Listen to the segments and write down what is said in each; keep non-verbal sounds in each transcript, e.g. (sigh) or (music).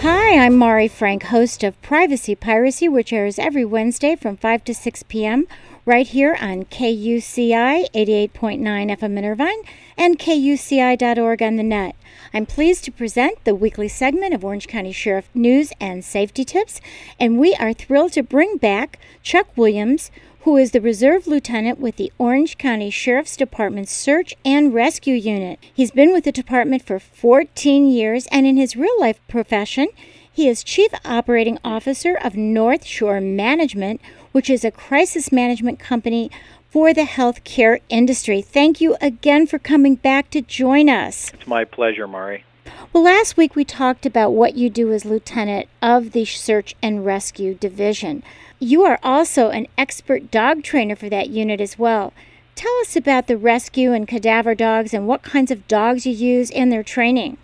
Hi, I'm Mari Frank, host of Privacy Piracy, which airs every Wednesday from 5 to 6 p.m. right here on KUCI 88.9 FM in Irvine and KUCI.org on the net. I'm pleased to present the weekly segment of Orange County Sheriff News and Safety Tips, and we are thrilled to bring back Chuck Williams, who is the Reserve Lieutenant with the Orange County Sheriff's Department's Search and Rescue Unit. He's been with the department for 14 years, and in his real life profession, he is Chief Operating Officer of North Shore Management, which is a crisis management company for the healthcare industry. Thank you again for coming back to join us. It's my pleasure, Mari. Well, last week we talked about what you do as lieutenant of the Search and Rescue Division. You are also an expert dog trainer for that unit as well. Tell us about the rescue and cadaver dogs and what kinds of dogs you use in their training.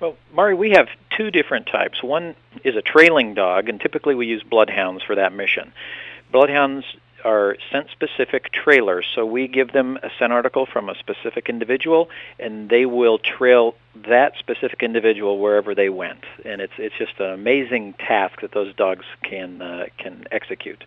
Well, Mari, we have two different types. One is a trailing dog, and typically we use bloodhounds for that mission. Bloodhounds are scent specific trailers. So we give them a scent article from a specific individual and they will trail that specific individual wherever they went. And it's it's just an amazing task that those dogs can uh, can execute.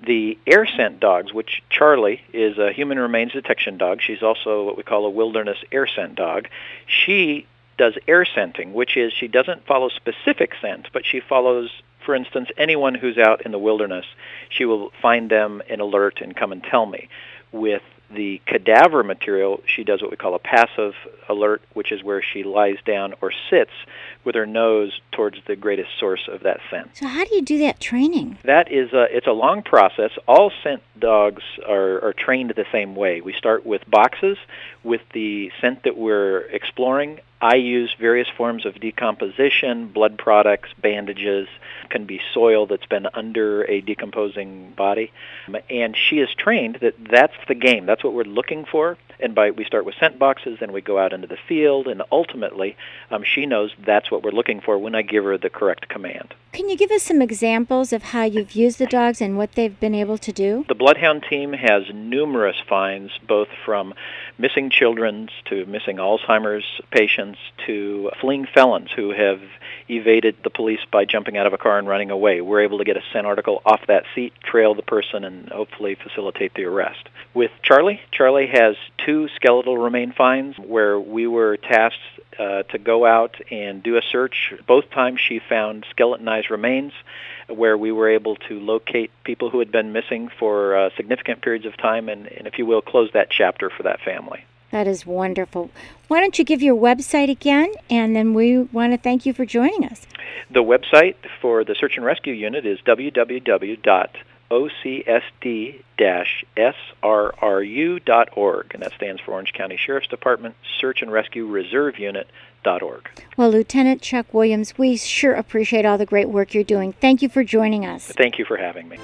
The air scent dogs, which Charlie is a human remains detection dog. She's also what we call a wilderness air scent dog. She does air scenting, which is she doesn't follow specific scent, but she follows for instance, anyone who's out in the wilderness, she will find them and alert and come and tell me. With the cadaver material, she does what we call a passive alert, which is where she lies down or sits with her nose towards the greatest source of that scent. So how do you do that training? That is a, it's a long process. All scent dogs are, are trained the same way. We start with boxes with the scent that we're exploring. I use various forms of decomposition, blood products, bandages, can be soil that's been under a decomposing body. And she is trained that that's the game. That's what we're looking for. And by we start with scent boxes, then we go out into the field, and ultimately, um, she knows that's what we're looking for when I give her the correct command. Can you give us some examples of how you've used the dogs and what they've been able to do? The Bloodhound team has numerous finds, both from missing children to missing Alzheimer's patients to fleeing felons who have evaded the police by jumping out of a car and running away. We're able to get a scent article off that seat, trail the person, and hopefully facilitate the arrest. With Charlie, Charlie has two skeletal remain finds where we were tasked uh, to go out and do a search. Both times she found skeletonized remains where we were able to locate people who had been missing for uh, significant periods of time and, and, if you will, close that chapter for that family. That is wonderful. Why don't you give your website again, and then we want to thank you for joining us. The website for the Search and Rescue Unit is www.ocs-srru.org, and that stands for Orange County Sheriff's Department Search and Rescue Reserve Unit. Well, Lieutenant Chuck Williams, we sure appreciate all the great work you're doing. Thank you for joining us. Thank you for having me.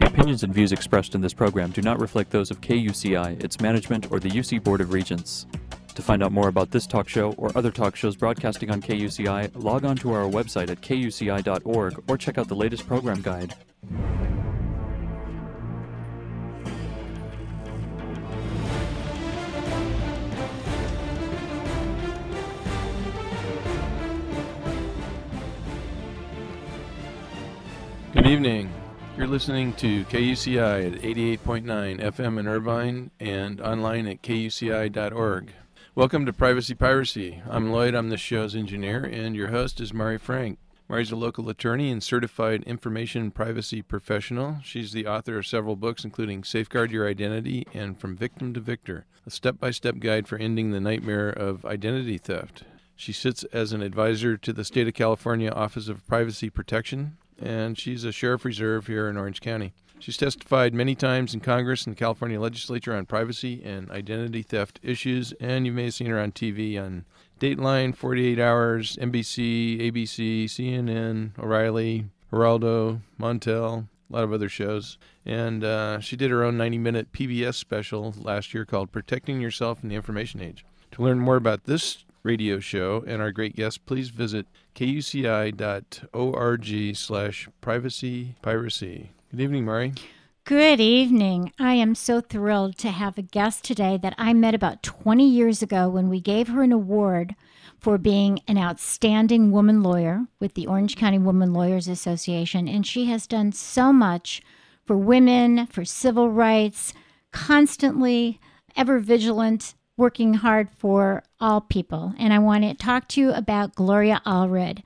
The opinions and views expressed in this program do not reflect those of KUCI, its management, or the UC Board of Regents. To find out more about this talk show or other talk shows broadcasting on KUCI, log on to our website at kuci.org or check out the latest program guide. Good evening. You're listening to KUCI at 88.9 FM in Irvine and online at kuci.org. Welcome to Privacy Piracy. I'm Lloyd, I'm the show's engineer, and your host is Mari Frank. Mari's a local attorney and certified information privacy professional. She's the author of several books, including Safeguard Your Identity and From Victim to Victor, a step by step guide for ending the nightmare of identity theft. She sits as an advisor to the State of California Office of Privacy Protection, and she's a sheriff reserve here in Orange County. She's testified many times in Congress and the California legislature on privacy and identity theft issues, and you may have seen her on TV on Dateline, 48 Hours, NBC, ABC, CNN, O'Reilly, Geraldo, Montel, a lot of other shows. And uh, she did her own 90 minute PBS special last year called Protecting Yourself in the Information Age. To learn more about this radio show and our great guests, please visit kuci.org slash privacy piracy. Good evening, Mari. Good evening. I am so thrilled to have a guest today that I met about 20 years ago when we gave her an award for being an outstanding woman lawyer with the Orange County Women Lawyers Association. And she has done so much for women, for civil rights, constantly ever vigilant, working hard for all people. And I want to talk to you about Gloria Allred.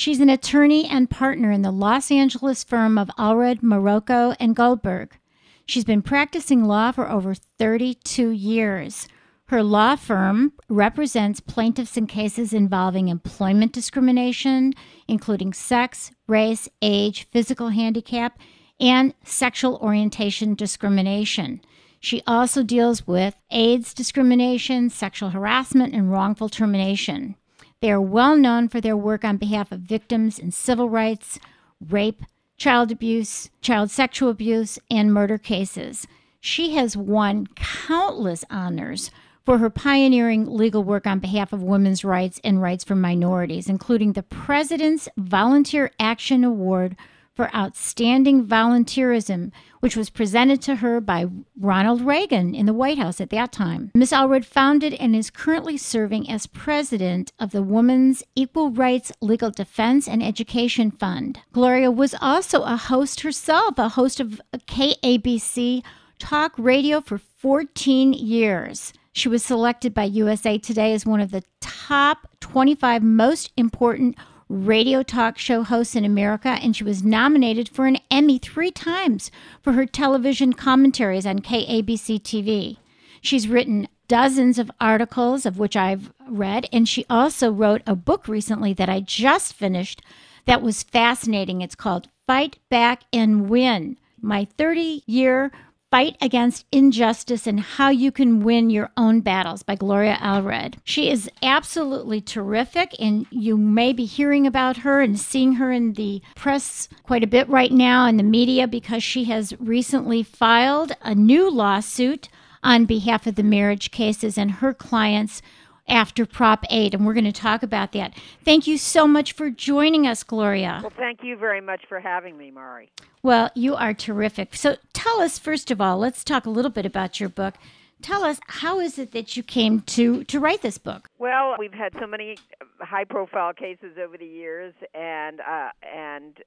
She's an attorney and partner in the Los Angeles firm of Allred, Maroko, and Goldberg. She's been practicing law for over 32 years. Her law firm represents plaintiffs in cases involving employment discrimination, including sex, race, age, physical handicap, and sexual orientation discrimination. She also deals with AIDS discrimination, sexual harassment, and wrongful termination. They are well known for their work on behalf of victims in civil rights, rape, child abuse, child sexual abuse, and murder cases. She has won countless honors for her pioneering legal work on behalf of women's rights and rights for minorities, including the President's Volunteer Action Award for outstanding volunteerism, which was presented to her by Ronald Reagan in the White House at that time. Ms. Allred founded and is currently serving as president of the Women's Equal Rights Legal Defense and Education Fund. Gloria was also a host herself, a host of KABC talk radio for 14 years. She was selected by USA Today as one of the top 25 most important radio talk show host in America, and she was nominated for an Emmy three times for her television commentaries on KABC TV. She's written dozens of articles, of which I've read, and she also wrote a book recently that I just finished that was fascinating. It's called Fight Back and Win My 30 Year Fight Against Injustice and How You Can Win Your Own Battles by Gloria Allred. She is absolutely terrific, and you may be hearing about her and seeing her in the press quite a bit right now in the media because she has recently filed a new lawsuit on behalf of the marriage cases and her clients after Prop 8, and we're going to talk about that. Thank you so much for joining us, Gloria. Well, thank you very much for having me, Mari. Well, you are terrific. So tell us, first of all, let's talk a little bit about your book. Tell us, how is it that you came to, to write this book? Well, we've had so many high profile cases over the years, and, uh, and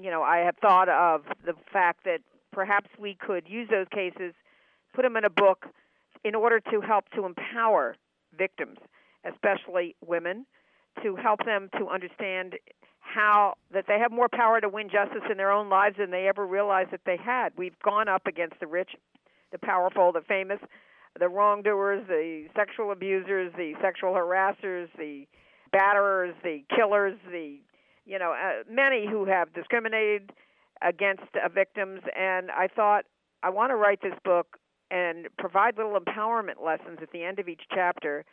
you know, I have thought of the fact that perhaps we could use those cases, put them in a book in order to help to empower victims, especially women, to help them to understand how that they have more power to win justice in their own lives than they ever realized that they had. We've gone up against the rich, the powerful, the famous, the wrongdoers, the sexual abusers, the sexual harassers, the batterers, the killers, the you know uh, many who have discriminated against uh, victims. And I thought I want to write this book and provide little empowerment lessons at the end of each chapter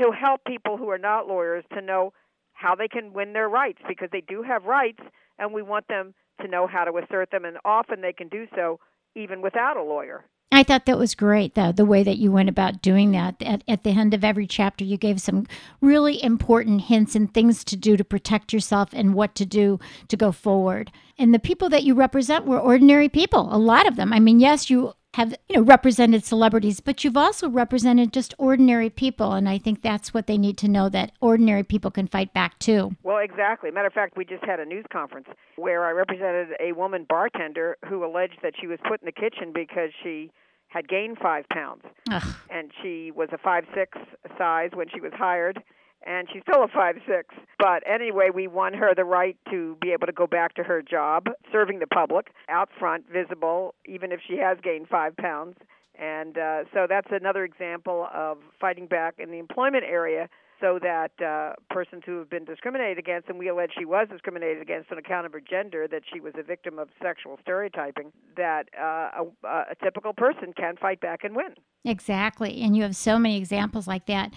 to help people who are not lawyers to know how they can win their rights because they do have rights and we want them to know how to assert them and often they can do so even without a lawyer. I thought that was great, though, the way that you went about doing that. At, at the end of every chapter, you gave some really important hints and things to do to protect yourself and what to do to go forward. And the people that you represent were ordinary people, a lot of them. I mean, yes, you have you know represented celebrities but you've also represented just ordinary people and i think that's what they need to know that ordinary people can fight back too. Well exactly. Matter of fact we just had a news conference where i represented a woman bartender who alleged that she was put in the kitchen because she had gained five pounds. Ugh. and she was a five six size when she was hired and she's still a five six. But anyway, we won her the right to be able to go back to her job, serving the public, out front, visible, even if she has gained five pounds. And uh, so that's another example of fighting back in the employment area so that uh, persons who have been discriminated against, and we allege she was discriminated against on account of her gender, that she was a victim of sexual stereotyping, that uh, a, a typical person can fight back and win. Exactly. And you have so many examples like that.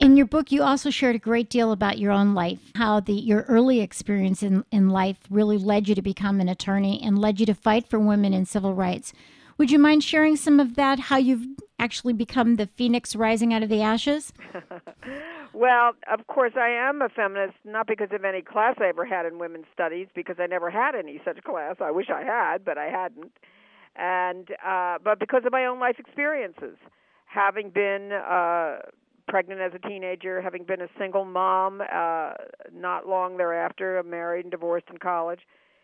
In your book, you also shared a great deal about your own life, how the your early experience in, in life really led you to become an attorney and led you to fight for women and civil rights. Would you mind sharing some of that, how you've actually become the phoenix rising out of the ashes? (laughs) well, of course, I am a feminist, not because of any class I ever had in women's studies, because I never had any such class. I wish I had, but I hadn't. and uh, but because of my own life experiences, having been uh, pregnant as a teenager, having been a single mom, uh, not long thereafter, married and divorced in college,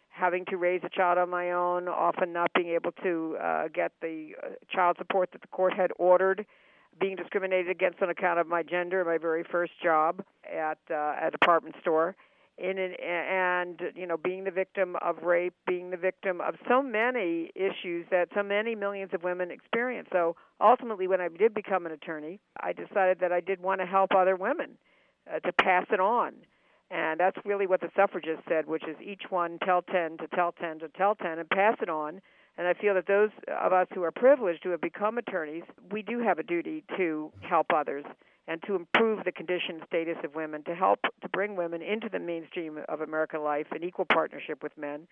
having to raise a child on my own, often not being able to uh, get the uh, child support that the court had ordered, being discriminated against on account of my gender, my very first job at uh, a department store in an, and you know being the victim of rape being the victim of so many issues that so many millions of women experience. So ultimately when i did become an attorney i decided that i did want to help other women uh, to pass it on. And that's really what the suffragists said which is each one tell 10 to tell 10 to tell 10 and pass it on. And i feel that those of us who are privileged who have become attorneys we do have a duty to help others and to improve the condition status of women, to help to bring women into the mainstream of American life in equal partnership with men.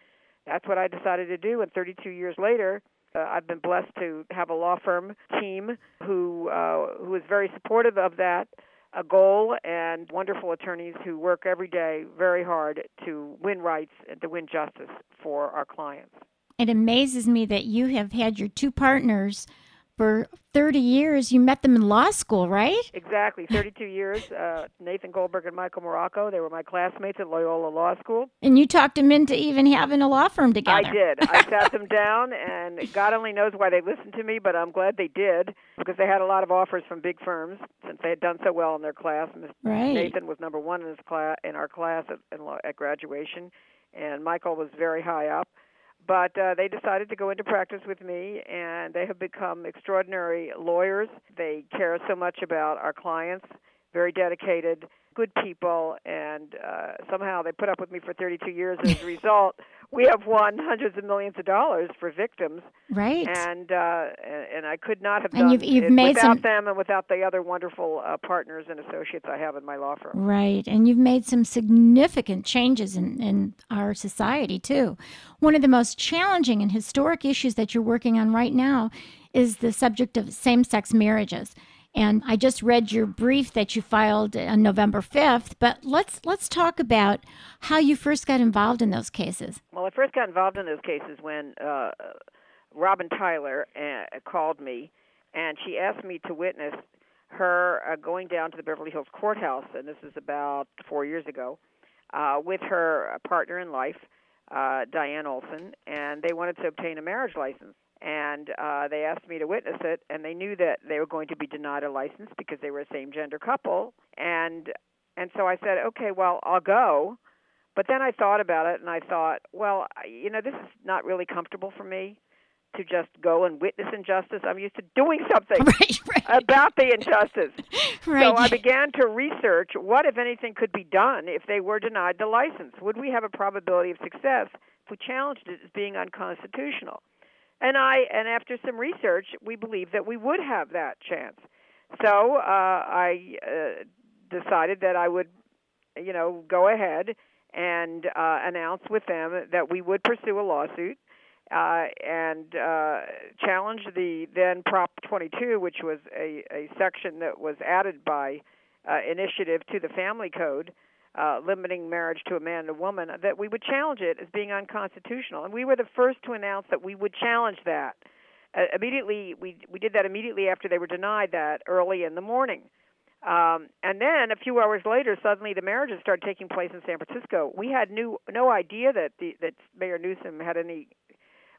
That's what I decided to do, and 32 years later, uh, I've been blessed to have a law firm team who uh, who is very supportive of that a goal and wonderful attorneys who work every day very hard to win rights and to win justice for our clients. It amazes me that you have had your two partners for 30 years. You met them in law school, right? Exactly, 32 (laughs) years. Uh, Nathan Goldberg and Michael Maroko, they were my classmates at Loyola Law School. And you talked them into even having a law firm together. I did. I (laughs) sat them down, and God only knows why they listened to me, but I'm glad they did because they had a lot of offers from big firms since they had done so well in their class. Right. Nathan was number one in his class in our class at, at graduation, and Michael was very high up but uh, they decided to go into practice with me, and they have become extraordinary lawyers. They care so much about our clients, very dedicated, good people, and uh, somehow they put up with me for 32 years. As a (laughs) result, we have won hundreds of millions of dollars for victims. Right. And uh, and I could not have and done you've, you've it made without some... them and without the other wonderful uh, partners and associates I have in my law firm. Right. And you've made some significant changes in, in our society, too. One of the most challenging and historic issues that you're working on right now is the subject of same sex marriages. And I just read your brief that you filed on November 5th, but let's let's talk about how you first got involved in those cases. Well, I first got involved in those cases when uh, Robin Tyler uh, called me, and she asked me to witness her uh, going down to the Beverly Hills courthouse, and this is about four years ago, uh, with her partner in life, uh, Diane Olson, and they wanted to obtain a marriage license and uh, they asked me to witness it, and they knew that they were going to be denied a license because they were a same-gender couple, and and so I said, okay, well, I'll go. But then I thought about it, and I thought, well, you know, this is not really comfortable for me to just go and witness injustice. I'm used to doing something (laughs) right, right. about the injustice. (laughs) right. So I began to research what, if anything, could be done if they were denied the license. Would we have a probability of success if we challenged it as being unconstitutional? And I and after some research, we believe that we would have that chance. So uh, I uh, decided that I would, you know, go ahead and uh, announce with them that we would pursue a lawsuit uh, and uh, challenge the then Prop 22, which was a, a section that was added by uh, initiative to the Family Code uh, limiting marriage to a man and a woman, that we would challenge it as being unconstitutional. And we were the first to announce that we would challenge that. Uh, immediately, we we did that immediately after they were denied that early in the morning. Um, and then a few hours later, suddenly the marriages started taking place in San Francisco. We had new, no idea that the, that Mayor Newsom had any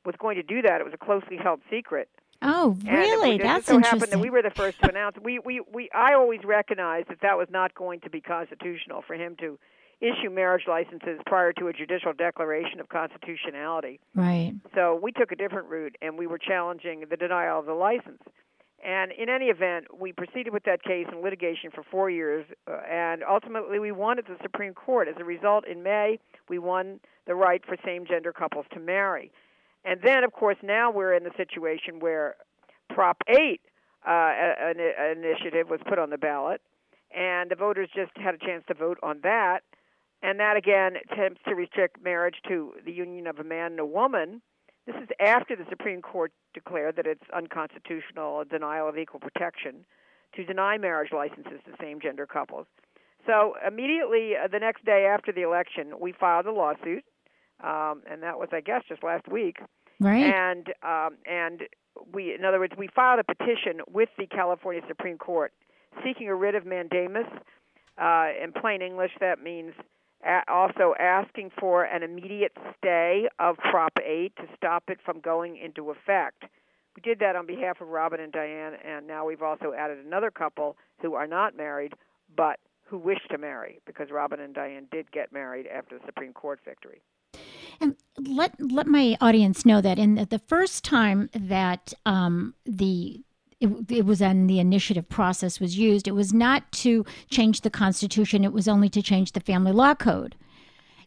was going to do that. It was a closely held secret. Oh, really? And it, That's so interesting. happened that we were the first to announce. We, we, we, I always recognized that that was not going to be constitutional for him to issue marriage licenses prior to a judicial declaration of constitutionality. Right. So we took a different route, and we were challenging the denial of the license. And in any event, we proceeded with that case in litigation for four years, uh, and ultimately we won at the Supreme Court. As a result, in May, we won the right for same gender couples to marry. And then, of course, now we're in the situation where Prop 8 uh, an, an initiative was put on the ballot, and the voters just had a chance to vote on that. And that again attempts to restrict marriage to the union of a man and a woman. This is after the Supreme Court declared that it's unconstitutional, a denial of equal protection, to deny marriage licenses to same gender couples. So immediately uh, the next day after the election, we filed a lawsuit um, and that was, I guess, just last week, Right. And um, and we, in other words, we filed a petition with the California Supreme Court seeking a writ of mandamus. Uh, in plain English, that means also asking for an immediate stay of Prop 8 to stop it from going into effect. We did that on behalf of Robin and Diane, and now we've also added another couple who are not married but who wish to marry because Robin and Diane did get married after the Supreme Court victory. And let let my audience know that in the, first time that um, the it, it, was on the initiative process was used, it was not to change the Constitution. It was only to change the Family Law Code.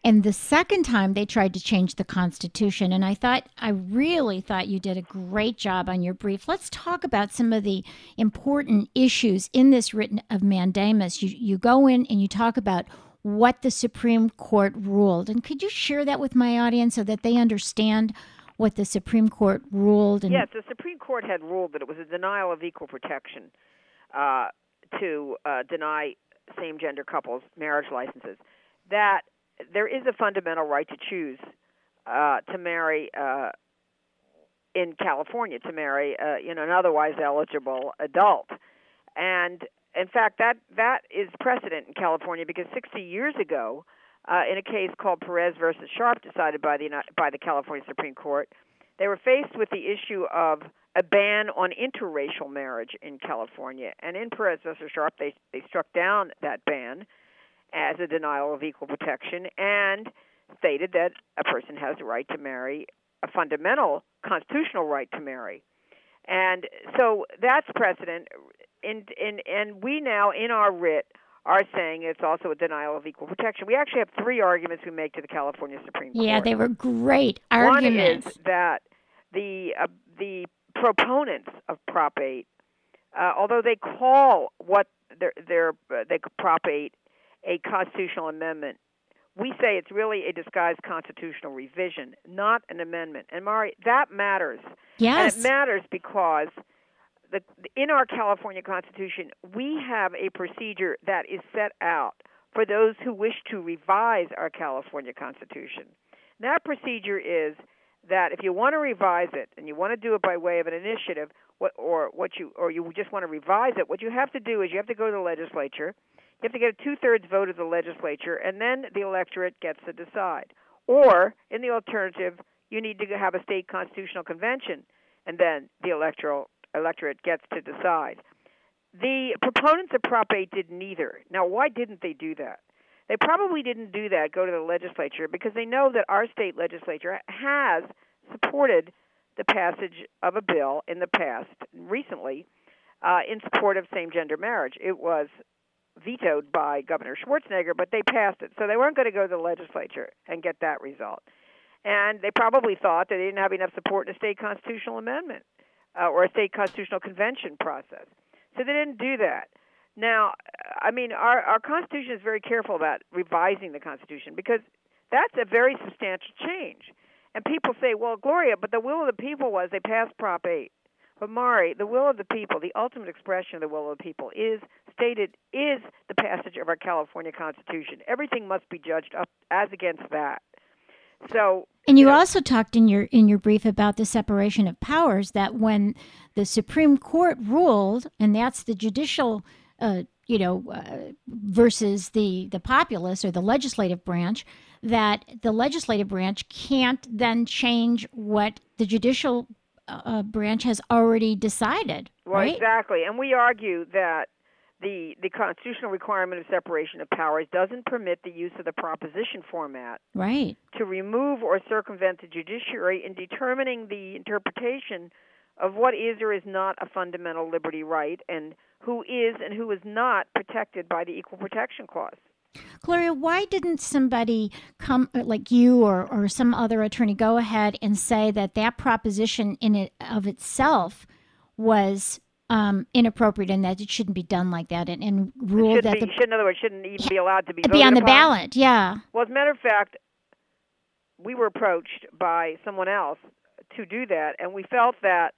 And the second time they tried to change the Constitution, and I thought, I really thought you did a great job on your brief. Let's talk about some of the important issues in this written of mandamus. You, you go in and you talk about what the Supreme Court ruled. And could you share that with my audience so that they understand what the Supreme Court ruled? And yes, the Supreme Court had ruled that it was a denial of equal protection uh, to uh, deny same gender couples marriage licenses. That there is a fundamental right to choose uh, to marry uh, in California to marry uh, you know an otherwise eligible adult, and in fact that that is precedent in California because 60 years ago, uh, in a case called Perez versus Sharp, decided by the by the California Supreme Court, they were faced with the issue of a ban on interracial marriage in California, and in Perez versus Sharp, they they struck down that ban as a denial of equal protection and stated that a person has a right to marry, a fundamental constitutional right to marry. And so that's precedent. In, in, and we now, in our writ, are saying it's also a denial of equal protection. We actually have three arguments we make to the California Supreme Court. Yeah, they were great arguments. One is that the uh, the proponents of Prop 8, uh, although they call what their their uh, they Prop 8 a constitutional amendment. We say it's really a disguised constitutional revision, not an amendment. And Mari, that matters. Yes. And it matters because the, in our California Constitution, we have a procedure that is set out for those who wish to revise our California Constitution. that procedure is that if you want to revise it and you want to do it by way of an initiative, what, or what you or you just want to revise it, what you have to do is you have to go to the legislature you have to get a two thirds vote of the legislature, and then the electorate gets to decide. Or, in the alternative, you need to have a state constitutional convention, and then the electoral electorate gets to decide. The proponents of Prop 8 did neither. Now, why didn't they do that? They probably didn't do that, go to the legislature, because they know that our state legislature has supported the passage of a bill in the past, recently, uh, in support of same gender marriage. It was vetoed by Governor Schwarzenegger, but they passed it. So they weren't going to go to the legislature and get that result. And they probably thought that they didn't have enough support in a state constitutional amendment uh, or a state constitutional convention process. So they didn't do that. Now, I mean, our, our Constitution is very careful about revising the Constitution because that's a very substantial change. And people say, well, Gloria, but the will of the people was they passed Prop 8. But Mari, the will of the people, the ultimate expression of the will of the people, is stated is the passage of our California Constitution. Everything must be judged up as against that. So, and you, you know, also talked in your in your brief about the separation of powers. That when the Supreme Court ruled, and that's the judicial, uh, you know, uh, versus the the populace or the legislative branch, that the legislative branch can't then change what the judicial uh, branch has already decided. Well, right? exactly, and we argue that the the constitutional requirement of separation of powers doesn't permit the use of the proposition format right. to remove or circumvent the judiciary in determining the interpretation of what is or is not a fundamental liberty right and who is and who is not protected by the equal protection clause. Gloria, why didn't somebody come uh, like you or, or some other attorney go ahead and say that that proposition in it of itself was um, inappropriate and that it shouldn't be done like that and, and rule that be, the should, in other words shouldn't even be allowed to be be on the upon? ballot? Yeah. Well, as a matter of fact, we were approached by someone else to do that, and we felt that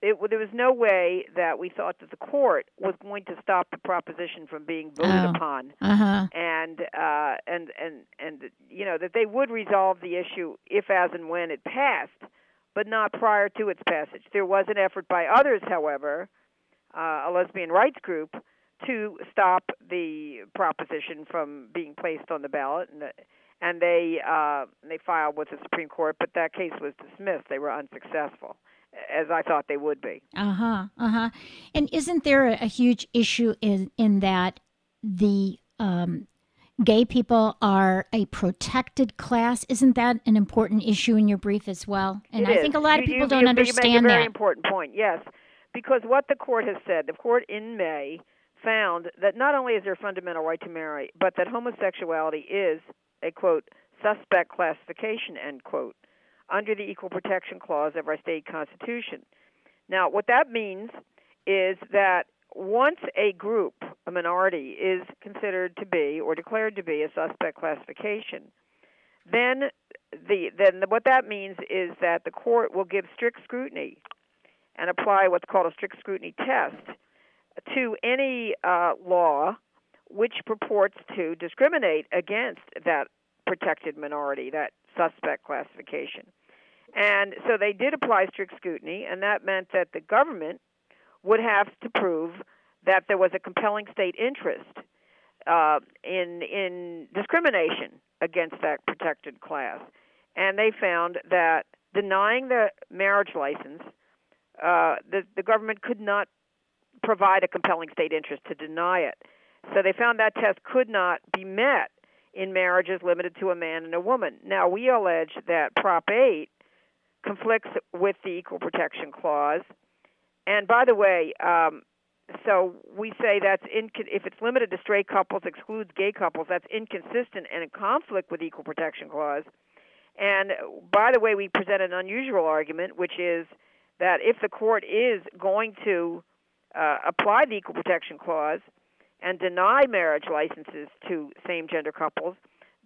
it, there was no way that we thought that the court was going to stop the proposition from being voted Oh. upon, Uh-huh. and uh, and and and you know that they would resolve the issue if, as, and when it passed. But not prior to its passage. There was an effort by others, however, uh, a lesbian rights group, to stop the proposition from being placed on the ballot, and, and they uh, they filed with the Supreme Court, but that case was dismissed. They were unsuccessful, as I thought they would be. Uh huh. Uh huh. And isn't there a, a huge issue in in that the um, gay people are a protected class. Isn't that an important issue in your brief as well? And It I is. think a lot of people you- don't you- understand you make a very that. important point. Yes, because what the court has said, the court in May found that not only is there a fundamental right to marry, but that homosexuality is a quote suspect classification end quote under the Equal Protection Clause of our state constitution. Now, what that means is that once a group, a minority, is considered to be or declared to be a suspect classification, then the then what that means is that the court will give strict scrutiny and apply what's called a strict scrutiny test to any uh, law which purports to discriminate against that protected minority, that suspect classification. And so they did apply strict scrutiny, and that meant that the government would have to prove that there was a compelling state interest uh, in in discrimination against that protected class, and they found that denying the marriage license, uh, the the government could not provide a compelling state interest to deny it. So they found that test could not be met in marriages limited to a man and a woman. Now we allege that Prop 8 conflicts with the Equal Protection Clause. And by the way, um, so we say that's in, if it's limited to straight couples, excludes gay couples, that's inconsistent and in conflict with Equal Protection Clause. And by the way, we present an unusual argument, which is that if the court is going to uh, apply the Equal Protection Clause and deny marriage licenses to same gender couples,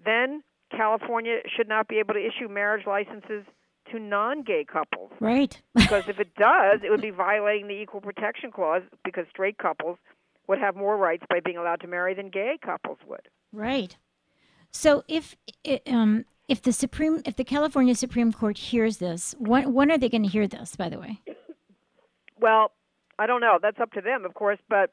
then California should not be able to issue marriage licenses to non gay couples. Right. (laughs) Because if it does, it would be violating the Equal Protection Clause because straight couples would have more rights by being allowed to marry than gay couples would. Right. So if um, if the Supreme if the California Supreme Court hears this, when when are they going to hear this? By the way. Well, I don't know. That's up to them, of course. But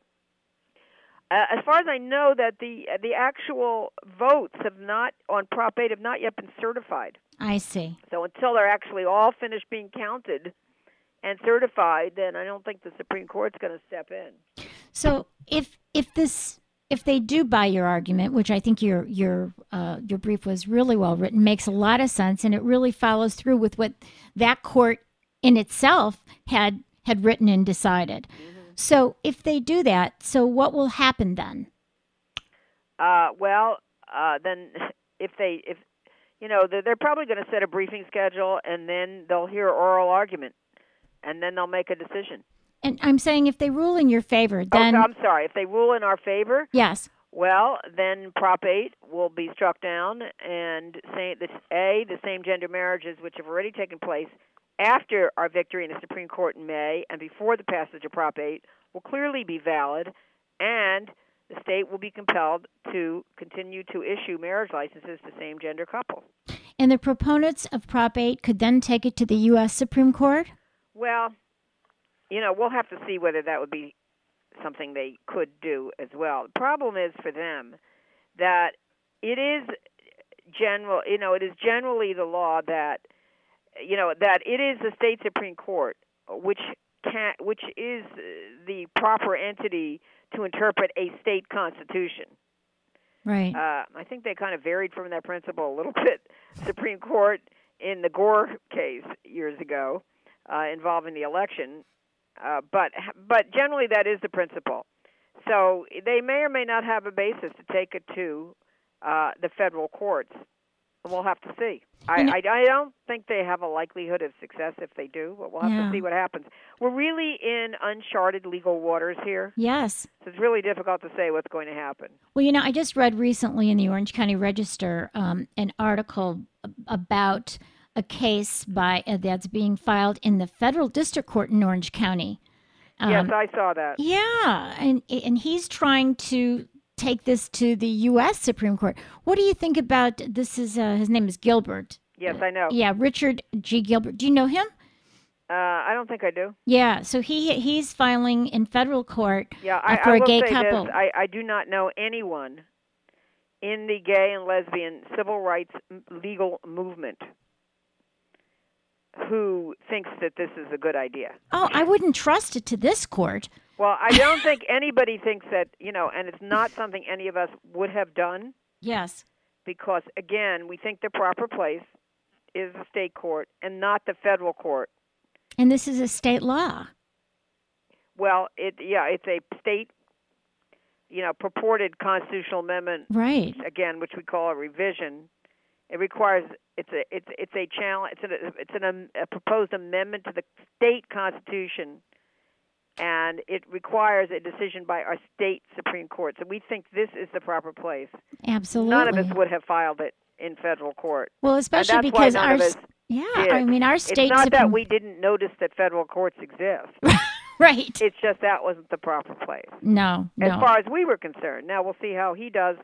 uh, as far as I know, that the the actual votes have not on Prop 8 have not yet been certified. I see. So until they're actually all finished being counted and certified, then I don't think the Supreme Court's going to step in. So if if this if they do buy your argument, which I think your your uh, your brief was really well written, makes a lot of sense, and it really follows through with what that court in itself had had written and decided. So if they do that, so what will happen then? Uh, well, uh, then (laughs) if they if you know they're, they're probably going to set a briefing schedule and then they'll hear oral argument and then they'll make a decision. And I'm saying if they rule in your favor, then oh, I'm sorry. If they rule in our favor, yes, well, then Prop 8 will be struck down, and say the a the same gender marriages which have already taken place after our victory in the Supreme Court in May and before the passage of Prop 8 will clearly be valid, and the state will be compelled to continue to issue marriage licenses to same gender couples. and the proponents of Prop 8 could then take it to the U.S. Supreme Court. Well, you know, we'll have to see whether that would be something they could do as well. The problem is for them that it is general, you know, it is generally the law that you know that it is the state supreme court which can which is the proper entity to interpret a state constitution. Right. Uh, I think they kind of varied from that principle a little (laughs) bit. Supreme Court in the Gore case years ago uh, involving the election, uh, but but generally that is the principle. So they may or may not have a basis to take it to uh, the federal courts. We'll have to see. I, I, I don't think they have a likelihood of success if they do, but we'll have Yeah. to see what happens. We're really in uncharted legal waters here, yes. so it's really difficult to say what's going to happen. Well, you know, I just read recently in the Orange County Register um, an article about a case by uh, that's being filed in the federal district court in Orange County. yes, Um, I saw that. yeah, and and he's trying to take this to the U.S. Supreme Court. What do you think about this? Is uh, his name is Gilbert? Yes, I know. Yeah, Richard G. Gilbert. Do you know him? Uh, I don't think I do. Yeah, so he he's filing in federal court Yeah, uh, I, for I a gay couple. this: I, I do not know anyone in the gay and lesbian civil rights legal movement who thinks that this is a good idea. oh, I wouldn't trust it to this court. Well, I don't think anybody thinks that you know, and it's not something any of us would have done Yes. because, again, we think the proper place is the state court and not the federal court. And this is a state law. Well, it yeah, it's a state, you know, purported constitutional amendment Right. again, which we call a revision. It requires it's a it's it's a challenge. It's a it's an, a proposed amendment to the state constitution, and it requires a decision by our state supreme court. So we think this is the proper place. Absolutely. None of us would have filed it in federal court. well, especially because our yeah, did. I mean our state It's not that we didn't notice that federal courts exist. (laughs) right. It's just that wasn't the proper place. no, as no. far as we were concerned. Now we'll see how he does.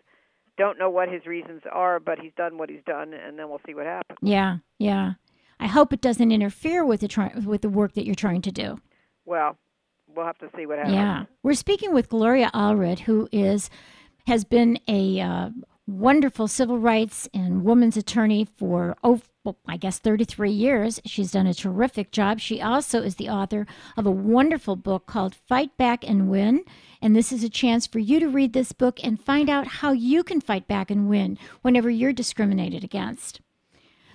Don't know what his reasons are, but he's done what he's done, and then we'll see what happens. yeah, yeah. I hope it doesn't interfere with the try- with the work that you're trying to do. Well, we'll have to see what happens. Yeah, we're speaking with Gloria Allred, who is has been a uh, wonderful civil rights and women's attorney for oh, well, I guess 33 years. She's done a terrific job. She also is the author of a wonderful book called Fight Back and Win. And this is a chance for you to read this book and find out how you can fight back and win whenever you're discriminated against.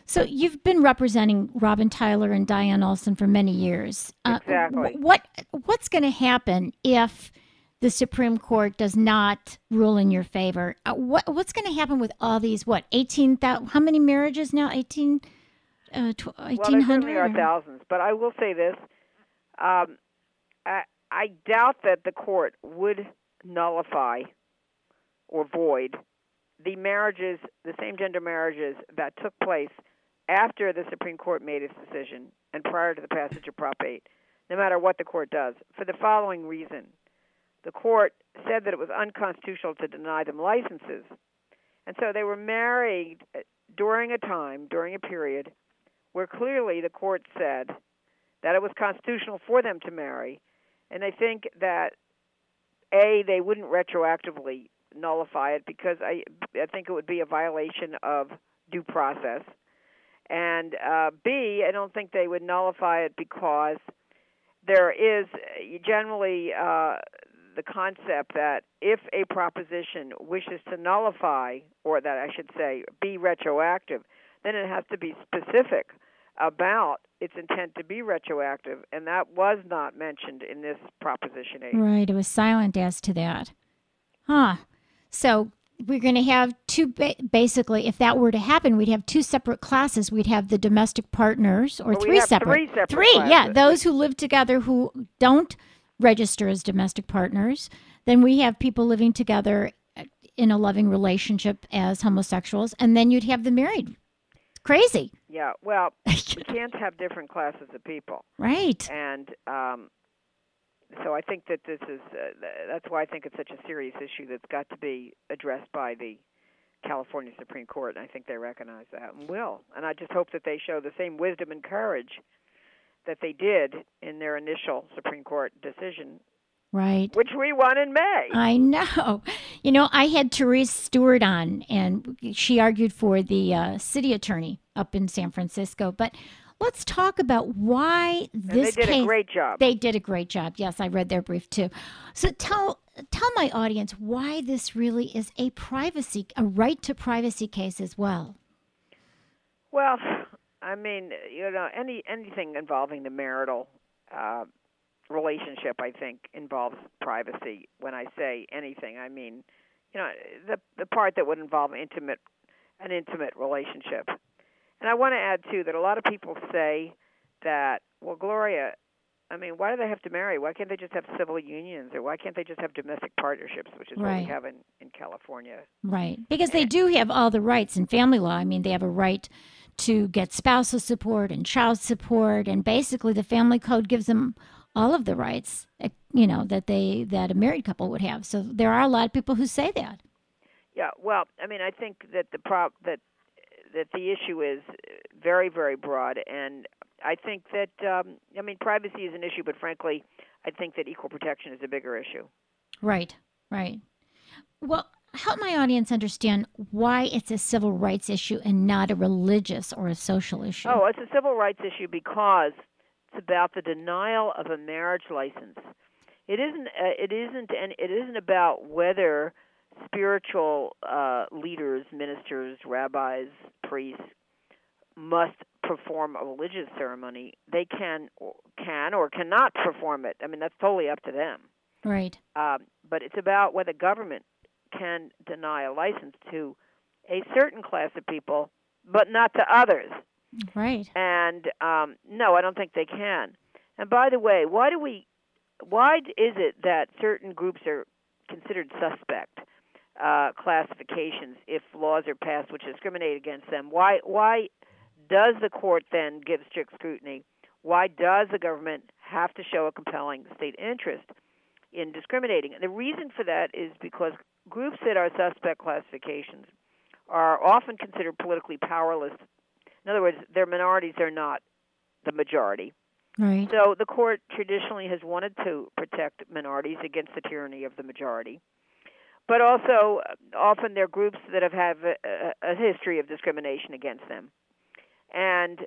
So you've been representing Robin Tyler and Diane Olson for many years. Uh, Exactly. wh- what what's going to happen if the Supreme Court does not rule in your favor? Uh, what what's going to happen with all these? What eighteen thousand? How many marriages now? Eighteen. Uh, tw- Well, there certainly are thousands, but I will say this: um, I, I doubt that the court would nullify or void the marriages, the same-gender marriages that took place after the Supreme Court made its decision and prior to the passage of Prop 8, no matter what the court does, for the following reason. The court said that it was unconstitutional to deny them licenses. And so they were married uh, during a time, during a period, where clearly the court said that it was constitutional for them to marry. And I think that, A, they wouldn't retroactively nullify it because I, I think it would be a violation of due process. And uh, B, I don't think they would nullify it because there is uh, generally uh, the concept that if a proposition wishes to nullify, or that I should say, be retroactive, then it has to be specific about its intent to be retroactive, and that was not mentioned in this Proposition 8. Right. It was silent as to that. Huh. So we're going to have two, ba- basically, if that were to happen, we'd have two separate classes. We'd have the domestic partners, or Well, three separate. three separate Three, yeah. Those who live together who don't register as domestic partners. Then we have people living together uh, in a loving relationship as homosexuals. And then you'd have the married. Crazy. Yeah, well, (laughs) we can't have different classes of people. Right. and um, so I think that this is uh, that's why I think it's such a serious issue that's got to be addressed by the California Supreme Court, and I think they recognize that and will. And I just hope that they show the same wisdom and courage that they did in their initial Supreme Court decision, Right. which we won in May. I know. You know, I had Therese Stewart on, and she argued for the uh, city attorney up in San Francisco. But let's talk about why and this they did case. a great job. They did a great job. Yes, I read their brief too. So tell tell my audience why this really is a privacy, a right to privacy case as well. Well, I mean, you know, any anything involving the marital uh, relationship, I think, involves privacy. When I say anything, I mean, you know, the the part that would involve intimate an intimate relationship. And I want to add too that a lot of people say that, well, Gloria, I mean, why do they have to marry? Why can't they just have civil unions, or why can't they just have domestic partnerships, which is what Right. we have in in California? Right. Because they do have all the rights in family law. I mean, they have a right to get spousal support and child support and basically the family code gives them all of the rights, eh, you know, that they that a married couple would have. So there are a lot of people who say that. Yeah, well, I mean, I think that the prop that that the issue is very very broad, and I think that um, I mean privacy is an issue, but frankly, I think that equal protection is a bigger issue. Right, right. Well, help my audience understand why it's a civil rights issue and not a religious or a social issue. Oh, it's a civil rights issue because it's about the denial of a marriage license. It isn't. Uh, it isn't, and it isn't about whether spiritual uh, leaders, ministers, rabbis, priests must perform a religious ceremony. They can, can or cannot perform it. I mean, that's totally up to them. Right. Um, but it's about whether government can deny a license to a certain class of people, but not to others. Right. And um, no, I don't think they can. And by the way, why do we? Why is it that certain groups are considered suspect uh, classifications if laws are passed which discriminate against them? Why? Why does the court then give strict scrutiny? Why does the government have to show a compelling state interest in discriminating? And the reason for that is because groups that are suspect classifications are often considered politically powerless. In other words, they're minorities, they're not the majority. Right. So the court traditionally has wanted to protect minorities against the tyranny of the majority. But also, often they're groups that have had a, a history of discrimination against them, and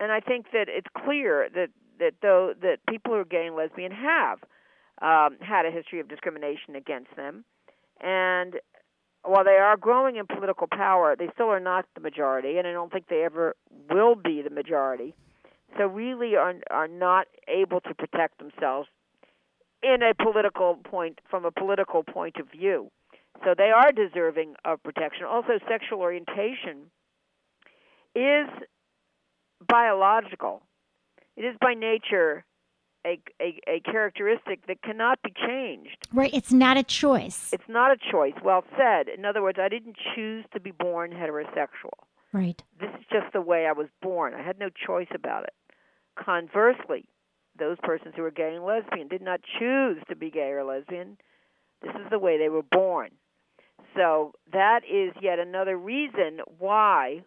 and I think that it's clear that that though that people who are gay and lesbian have um, had a history of discrimination against them, and while they are growing in political power, they still are not the majority, and I don't think they ever will be the majority. So really are are not able to protect themselves in a political point from a political point of view. So they are deserving of protection. Also, sexual orientation is biological. It is by nature a, a, a characteristic that cannot be changed. Right. It's not a choice. It's not a choice. Well said. In other words, I didn't choose to be born heterosexual. Right. This is just the way I was born. I had no choice about it. Conversely, those persons who are gay and lesbian did not choose to be gay or lesbian. This is the way they were born. So that is yet another reason why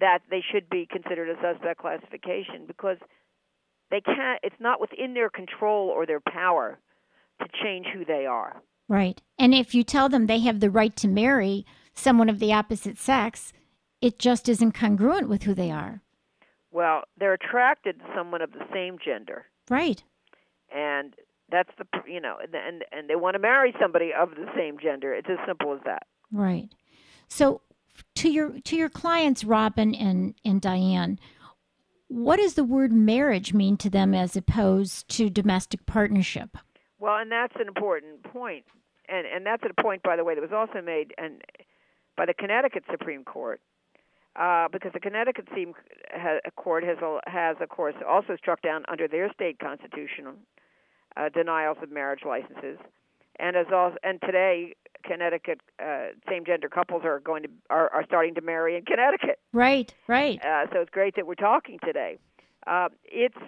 that they should be considered a suspect classification because they can't it's not within their control or their power to change who they are. Right. And if you tell them they have the right to marry someone of the opposite sex, it just isn't congruent with who they are. Well, they're attracted to someone of the same gender. Right. And that's the you know and and they want to marry somebody of the same gender. It's as simple as that. Right. So to your to your clients Robin and and Diane, what does the word marriage mean to them as opposed to domestic partnership? Well, and that's an important point. And and that's a point by the way that was also made and by the Connecticut Supreme Court. Uh, because the Connecticut Supreme Court has has of course also struck down under their state constitution uh, denials of marriage licenses, and as also and today Connecticut uh, same-gender couples are going to are, are starting to marry in Connecticut. Right, right. Uh, so it's great that we're talking today. Uh, it's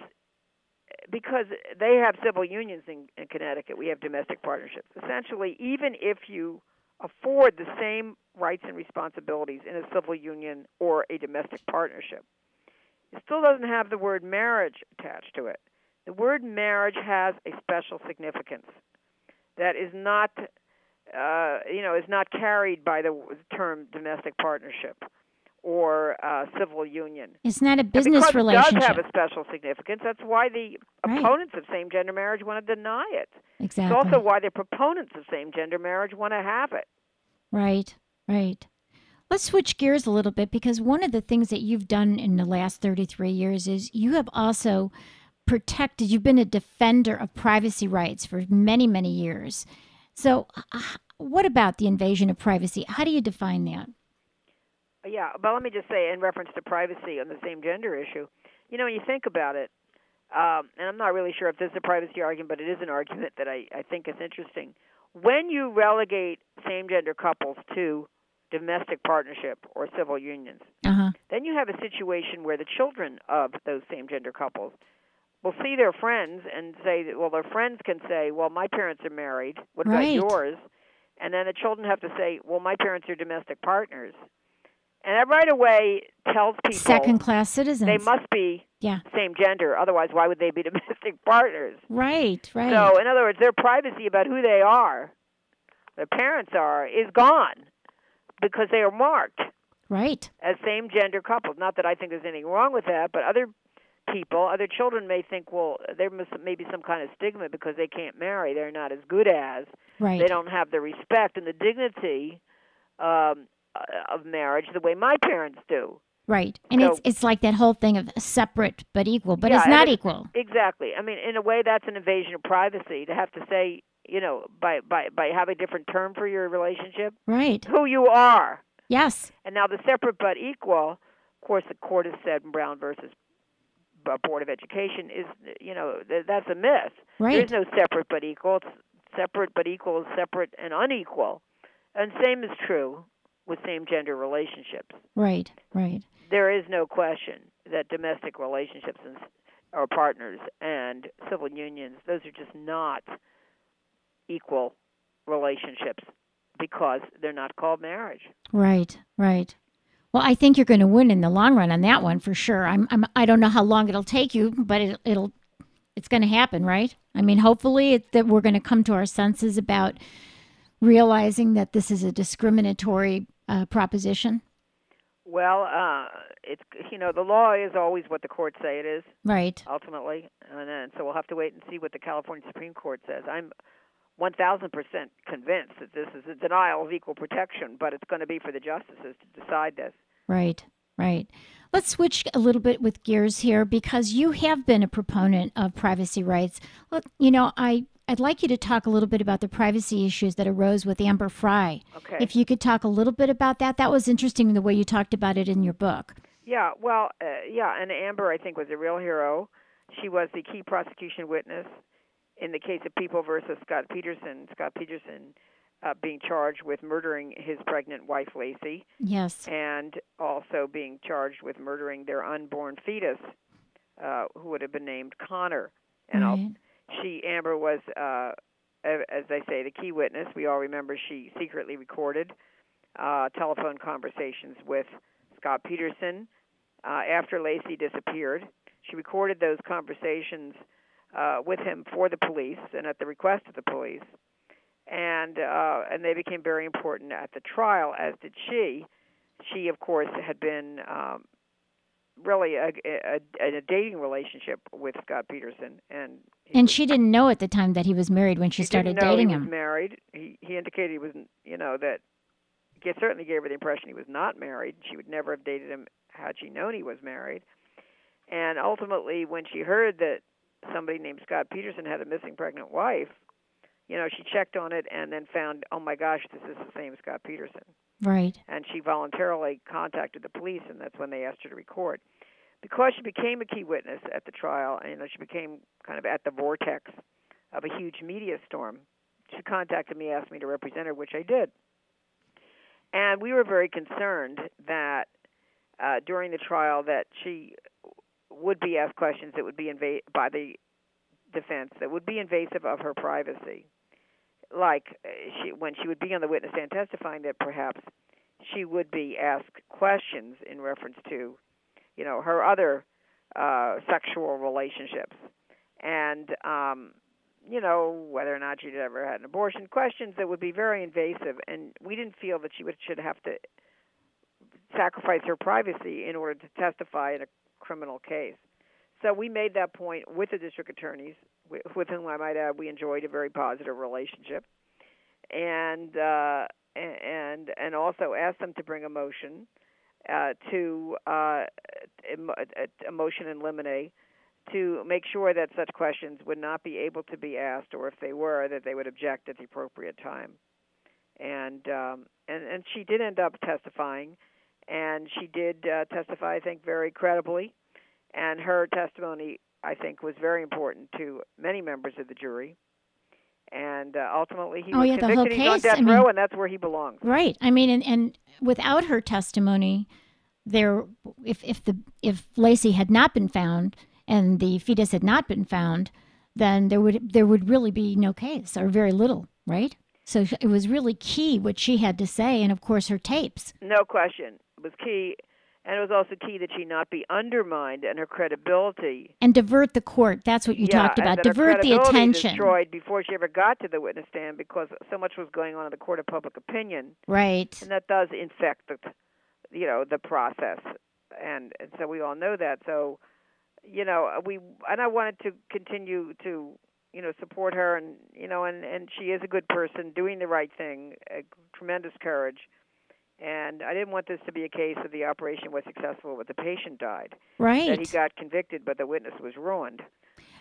because they have civil unions in, in Connecticut. We have domestic partnerships. Essentially, even if you afford the same rights and responsibilities in a civil union or a domestic partnership, it still doesn't have the word marriage attached to it. The word marriage has a special significance that is not uh, you know, is not carried by the term domestic partnership or uh, civil union. It's not a business relationship. It does have a special significance. That's why the right. opponents of same-gender marriage want to deny it. Exactly. It's also why the proponents of same-gender marriage want to have it. Right, right. Let's switch gears a little bit because one of the things that you've done in the last 33 years is you have also protected, you've been a defender of privacy rights for many, many years. So, what about the invasion of privacy? How do you define that? Yeah, but let me just say, in reference to privacy on the same gender issue, you know, when you think about it, um, and I'm not really sure if this is a privacy argument, but it is an argument that I, I think is interesting. When you relegate same gender couples to domestic partnership or civil unions, uh-huh. then you have a situation where the children of those same gender couples will see their friends and say, well, their friends can say, well, my parents are married. What about right. yours? And then the children have to say, well, my parents are domestic partners. And that right away tells people Second class citizens. they must be Yeah. same gender. Otherwise, why would they be (laughs) domestic partners? Right, right. So, in other words, their privacy about who they are, their parents are, is gone because they are marked right. as same gender couples. Not that I think there's anything wrong with that, but other people, other children may think, well, there must may be some kind of stigma because they can't marry. They're not as good as. Right. They don't have the respect and the dignity um, Uh, of marriage the way my parents do. Right. And So- it's it's like that whole thing of separate but equal, but Yeah, it's not it- equal. Exactly. I mean, in a way, that's an invasion of privacy to have to say, you know, by by by having a different term for your relationship, Right. who you are. Yes. And now the separate but equal, of course, the court has said in Brown versus Board of Education is, you know, th- that's a myth. Right. There's no separate but equal. It's separate but equal is separate and unequal. And same is true with same gender relationships. Right. Right. There is no question that domestic relationships and, or partners and civil unions, those are just not equal relationships because they're not called marriage. Right. Right. Well, I think you're going to win in the long run on that one for sure. I'm, I'm I don't know how long it'll take you, but it, it'll it's going to happen, right? I mean, hopefully it, that we're going to come to our senses about realizing that this is a discriminatory uh, proposition. Well, uh, it's you know the law is always what the courts say it is Right. ultimately, and then so we'll have to wait and see what the California Supreme Court says. I'm 1,000 percent convinced that this is a denial of equal protection, but it's going to be for the justices to decide this. Right, right. Let's switch a little bit with gears here because you have been a proponent of privacy rights. Look, you know, I I'd like you to talk a little bit about the privacy issues that arose with Amber Fry. Okay. If you could talk a little bit about that, that was interesting the way you talked about it in your book. Yeah, well, uh, yeah, and Amber, I think, was a real hero. She was the key prosecution witness in the case of People versus Scott Peterson. Scott Peterson uh, being charged with murdering his pregnant wife, Laci, Yes. and also being charged with murdering their unborn fetus, uh, who would have been named Connor. And I'll Right. She Amber was uh as they say the key witness. We all remember she secretly recorded uh telephone conversations with Scott Peterson uh after Laci disappeared. She recorded those conversations uh with him for the police and at the request of the police. And uh and they became very important at the trial as did she. She of course had been um really a, a, a, a dating relationship with Scott Peterson and And was- she didn't know at the time that he was married when she he started didn't know dating he him. was married. He he indicated he was, you know, that he certainly gave her the impression he was not married. She would never have dated him had she known he was married. And ultimately, when she heard that somebody named Scott Peterson had a missing pregnant wife, you know, she checked on it and then found, oh my gosh, this is the same Scott Peterson. Right. And she voluntarily contacted the police, and that's when they asked her to record. Because she became a key witness at the trial, and you know, she became kind of at the vortex of a huge media storm. She contacted me, asked me to represent her, which I did. And we were very concerned that uh, during the trial that she would be asked questions that would be inva- by the defense that would be invasive of her privacy, like uh, she when she would be on the witness stand testifying that perhaps she would be asked questions in reference to, you know, her other uh, sexual relationships, and um, you know whether or not she'd ever had an abortion. Questions that would be very invasive, and we didn't feel that she would should have to sacrifice her privacy in order to testify in a criminal case. So we made that point with the district attorneys, with, whom I might add we enjoyed a very positive relationship, and uh, and and also asked them to bring a motion uh, to uh, a motion in limine to make sure that such questions would not be able to be asked, or if they were, that they would object at the appropriate time. And um, and and she did end up testifying, and she did uh, testify, I think, very credibly, and her testimony, I think, was very important to many members of the jury. And uh, ultimately, he Oh, was yeah, the whole convicted. He's on case, death I mean- row, and that's where he belongs. Right. I mean, and, and without her testimony, there, if if the if Laci had not been found and the fetus had not been found, then there would there would really be no case or very little, right? So it was really key what she had to say, and of course her tapes. No question. It was key, and it was also key that she not be undermined and her credibility. And divert the court. That's what you yeah, talked about. And that her divert the attention. Destroyed before she ever got to the witness stand because so much was going on in the court of public opinion, Right. and that does infect the, you know, the process. And and so we all know that. So, you know, we and I wanted to continue to you know support her and you know and and she is a good person doing the right thing tremendous courage and i didn't want this to be a case of the operation was successful but the patient died Right. that he got convicted but the witness was ruined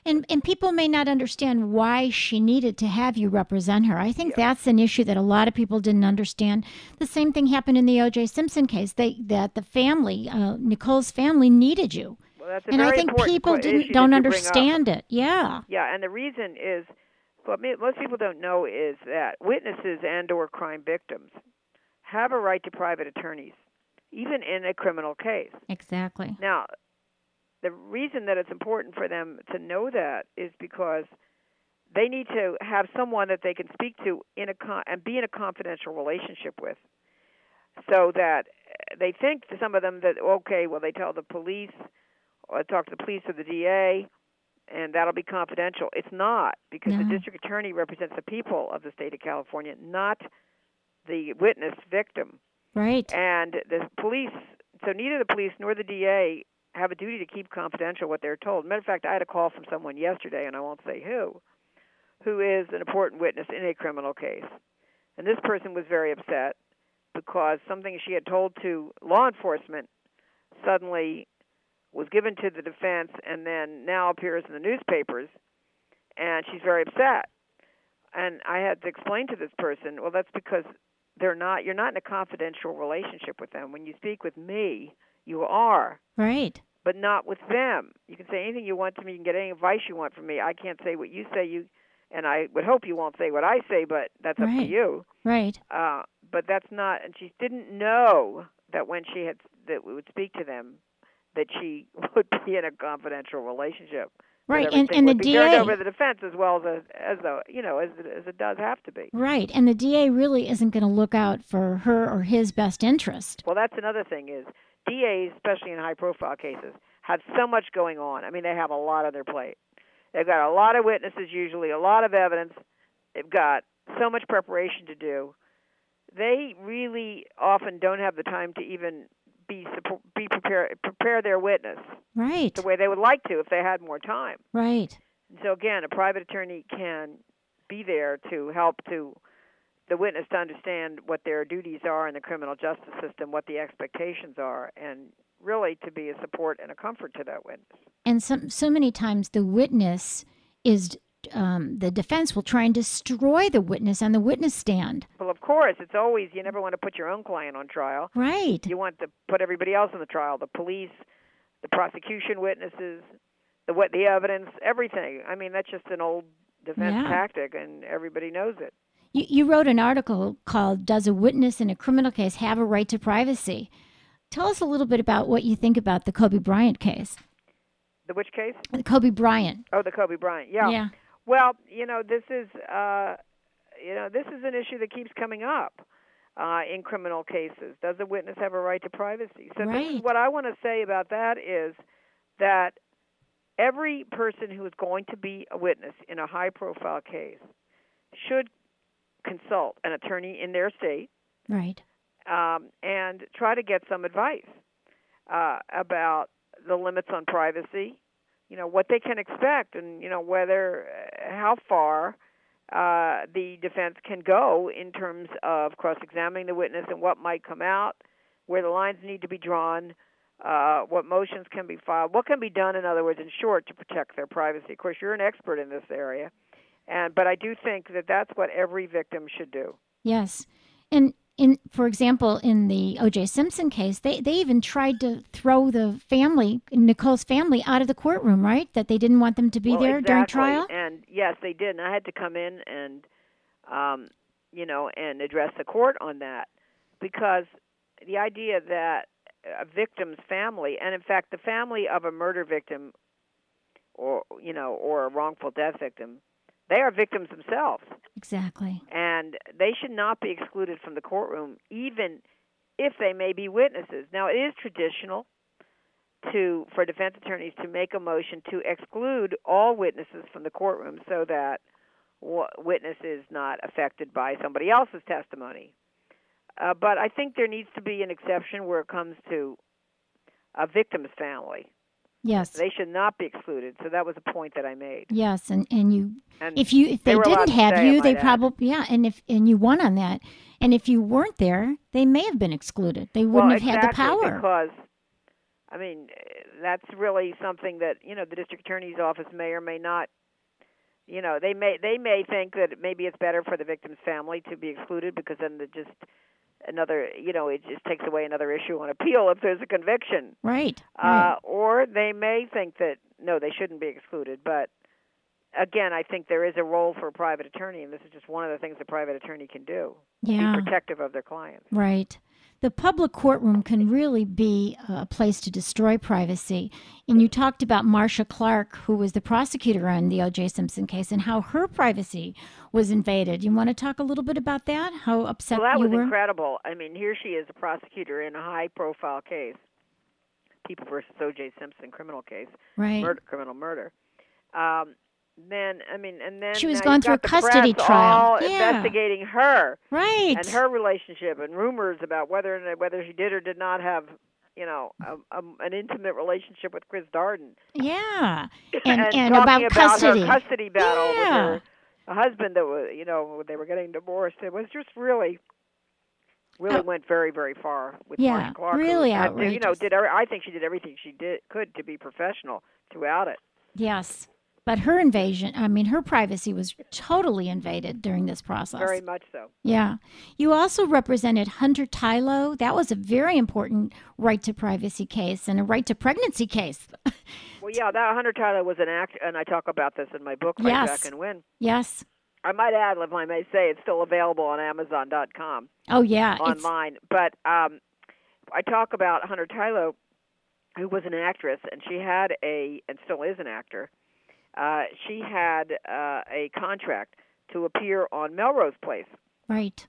And and people may not understand why she needed to have you represent her. I think that's an issue that a lot of people didn't understand. The same thing happened in the O.J. Simpson case. They that the family, uh, Nicole's family, needed you, well that's a and I think people didn't don't that you bring up. understand it. Yeah. yeah and the reason is what me- most people don't know is that witnesses and or crime victims have a right to private attorneys even in a criminal case Exactly. Now, the reason that it's important for them to know that is because they need to have someone that they can speak to in a con- and be in a confidential relationship with, so that they think to some of them that okay, well they tell the police or talk to the police or the DA, and that'll be confidential. It's not because the district attorney represents the people of the state of California, not the witness victim Right. and the police so neither the police nor the DA have a duty to keep confidential what they're told. Matter of fact, I had a call from someone yesterday, and I won't say who, who is an important witness in a criminal case. And this person was very upset because something she had told to law enforcement suddenly was given to the defense and then now appears in the newspapers, and she's very upset. And I had to explain to this person, well, that's because they're not you're not in a confidential relationship with them. When you speak with me you are. Right. but not with them. You can say anything you want to me. You can get any advice you want from me. I can't say what you say you and i would hope you won't say what i say but that's up to you. Right. uh but that's not and she didn't know that when she had that we would speak to them that she (laughs) would be in a confidential relationship Right. And and the would be turned DA. over the defense as well as uh, as though you know as it, as it does have to be Right. And the DA really isn't going to look out for her or his best interest. Well, that's another thing is DAs, especially in high-profile cases, have so much going on. I mean, they have a lot on their plate. They've got a lot of witnesses, usually a lot of evidence. They've got so much preparation to do. They really often don't have the time to even be be prepare prepare their witness Right. the way they would like to if they had more time. Right. So again, a private attorney can be there to help to the witness to understand what their duties are in the criminal justice system, what the expectations are, and really to be a support and a comfort to that witness. And some so many times the witness is um, the defense will try and destroy the witness on the witness stand. Well, of course, it's always you never want to put your own client on trial. Right. You want to put everybody else on the trial, the police, the prosecution witnesses, the what the evidence, everything. I mean, that's just an old defense Yeah. tactic and everybody knows it. You, you wrote an article called "Does a Witness in a Criminal Case Have a Right to Privacy?" Tell us a little bit about what you think about the Kobe Bryant case. The which case? The Kobe Bryant. Oh, the Kobe Bryant. Yeah. Yeah. Well, you know, this is uh, you know this is an issue that keeps coming up uh, in criminal cases. Does a witness have a right to privacy? So this is what I want to say about that is that every person who is going to be a witness in a high-profile case should consult an attorney in their state Right. um, and try to get some advice uh, about the limits on privacy, you know, what they can expect, and you know whether uh, how far uh, the defense can go in terms of cross-examining the witness and what might come out, where the lines need to be drawn, uh, what motions can be filed, what can be done, in other words, in short, to protect their privacy. Of course, you're an expert in this area, and but I do think that that's what every victim should do. Yes. And in for example, in the O.J. Simpson case, they they even tried to throw the family, Nicole's family, out of the courtroom. Right? That they didn't want them to be well, there exactly. during trial. And yes, they did. And I had to come in and, um, you know, and address the court on that because the idea that a victim's family, and in fact, the family of a murder victim, or you know, or a wrongful death victim, they are victims themselves, Exactly. and they should not be excluded from the courtroom, even if they may be witnesses. Now, it is traditional to for defense attorneys to make a motion to exclude all witnesses from the courtroom so that witness is not affected by somebody else's testimony. Uh, but I think there needs to be an exception where it comes to a victim's family. Yes. They should not be excluded. So that was a point that I made. Yes, and and you and if you if they, they didn't have you, they probably yeah, and if and you won on that. And if you weren't there, they may have been excluded. They wouldn't well, have exactly, had the power. Because I mean, that's really something that, you know, the district attorney's office may or may not you know, they may they may think that maybe it's better for the victim's family to be excluded because then it just another you know it just takes away another issue on appeal if there's a conviction right, uh, right. or they may think that no they shouldn't be excluded but again i think there is a role for a private attorney and this is just one of the things a private attorney can do yeah. be protective of their clients right the public courtroom can really be a place to destroy privacy. And you talked about Marcia Clark, who was the prosecutor on the O.J. Simpson case, and how her privacy was invaded. You want to talk a little bit about that? How upset well, that was were? incredible. I mean, here she is, a prosecutor in a high-profile case, People versus O.J. Simpson criminal case, right? Murder, criminal murder. Um, then I mean, and then she was going through a custody trial, yeah. investigating her right, and her relationship, and rumors about whether whether she did or did not have, you know, a, a, an intimate relationship with Chris Darden. Yeah, (laughs) and and, and talking about custody, her custody battle yeah. with her husband that was, you know, they were getting divorced. It was just really. Really Oh. went very, very far with Yeah, Marcia Clark. really had uh, to- You know, did every- I think she did everything she did could to be professional throughout it. Yes. But her invasion, I mean, her privacy was totally invaded during this process. Very much so. Yeah. You also represented Hunter Tylo. That was a very important right to privacy case and a right to pregnancy case. (laughs) Well, yeah, that Hunter Tylo was an act, and I talk about this in my book, Fight Yes. Back and Win. yes. I might add, if I may say, it's still available on Amazon.com Oh, yeah. It's, online. But um, I talk about Hunter Tylo, who was an actress, and she had a, and still is an actor. Uh, she had uh, a contract to appear on Melrose Place, right.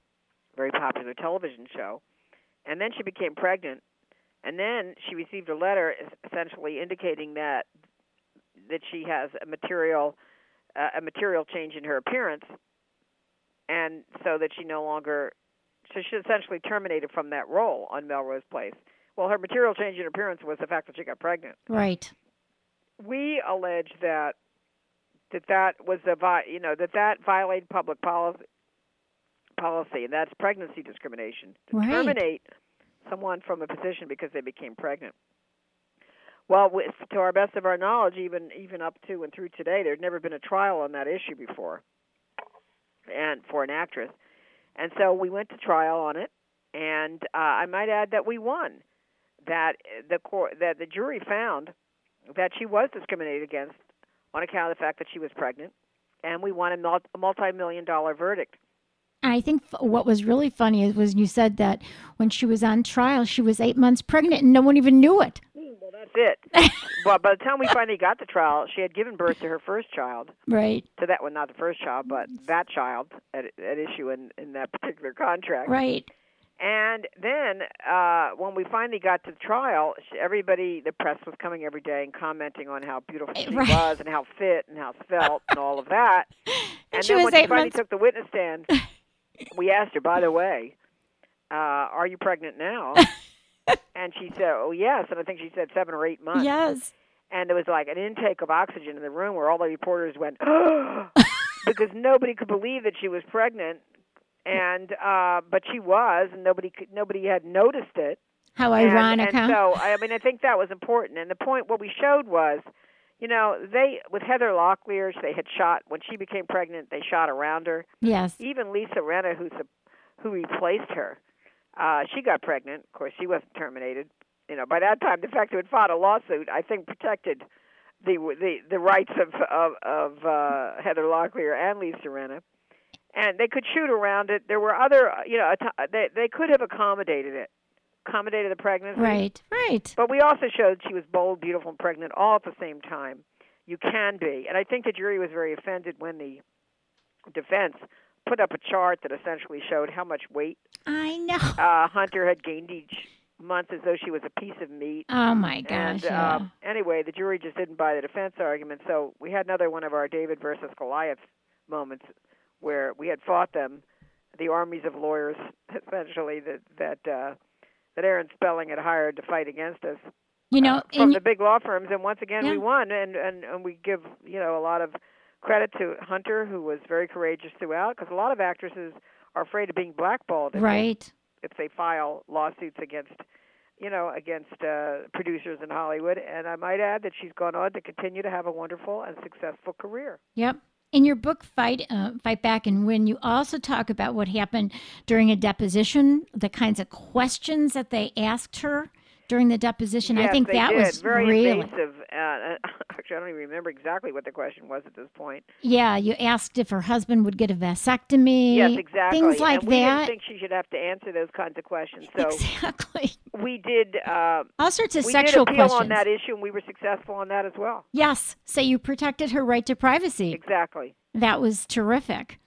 very popular television show, and then she became pregnant, and then she received a letter essentially indicating that that she has a material uh, a material change in her appearance, and so that she no longer so she essentially terminated from that role on Melrose Place. Well, her material change in appearance was the fact that she got pregnant. Right. We allege that that that was a vi- you know that that violated public policy policy, and that's pregnancy discrimination. To Right. terminate someone from a position because they became pregnant. Well, with, to our best of our knowledge, even even up to and through today, there's never been a trial on that issue before, and for an actress, and so we went to trial on it, and uh, I might add that we won. That the court, that the jury found that she was discriminated against on account of the fact that she was pregnant, and we won a, mul- a multi-million dollar verdict. I think what was really funny is was you said that when she was on trial, she was eight months pregnant and no one even knew it. Well, that's it. (laughs) well, by the time we finally got to trial, she had given birth to her first child. Right. To that one, not the first child, but that child at, at issue in in that particular contract. Right. And then uh, when we finally got to the trial, everybody, the press was coming every day and commenting on how beautiful she Right. was and how fit and how svelte and all of that. (laughs) And, she then when she finally months- took the witness stand, (laughs) we asked her, by the way, uh, are you pregnant now? (laughs) and she said, oh, yes. And I think she said seven or eight months. Yes. And there was like an intake of oxygen in the room where all the reporters went, (gasps) because nobody could believe that she was pregnant. And uh but she was, and nobody could, nobody had noticed it. How And- ironic, and, huh? so, I mean, I think that was important. And the point, what we showed was, you know, they with Heather Locklear, they had shot when she became pregnant. They shot around her. yes. Even Lisa Rinna, who's a, who replaced her, uh, she got pregnant. Of course, she wasn't terminated. You know, by that time, the fact that it fought a lawsuit, I think, protected the the the rights of of, of uh, Heather Locklear and Lisa Rinna. And they could shoot around it. There were other, uh, you know, they they could have accommodated it, accommodated the pregnancy. Right. Right. But we also showed she was bold, beautiful, and pregnant all at the same time. You can be. And I think the jury was very offended when the defense put up a chart that essentially showed how much weight I know. uh, Hunter had gained each month, as though she was a piece of meat. Oh my And gosh. yeah. um, anyway, the jury just didn't buy the defense argument, so we had another one of our David versus Goliath moments where we had fought them, the armies of lawyers, (laughs) essentially that that uh, that Aaron Spelling had hired to fight against us you know, uh, from the big law firms, and once again Yeah. we won, and, and and we give you know a lot of credit to Hunter, who was very courageous throughout, because a lot of actresses are afraid of being blackballed if they right. if they file lawsuits against you know against uh producers in Hollywood and I might add that she's gone on to continue to have a wonderful and successful career. Yep. In your book, Fight, uh, Fight Back and Win, you also talk about what happened during a deposition, the kinds of questions that they asked her during the deposition. I think that did. was very really, invasive. Uh, (laughs) actually, I don't even remember exactly what the question was at this point. yeah. You asked if her husband would get a vasectomy. Yes, exactly. Things like and we that. didn't think she should have to answer those kinds of questions. So exactly. (laughs) we did. Uh, All sorts of we sexual did appeal questions. on that issue, and we were successful on that as well. Yes. So you protected her right to privacy. Exactly. That was terrific.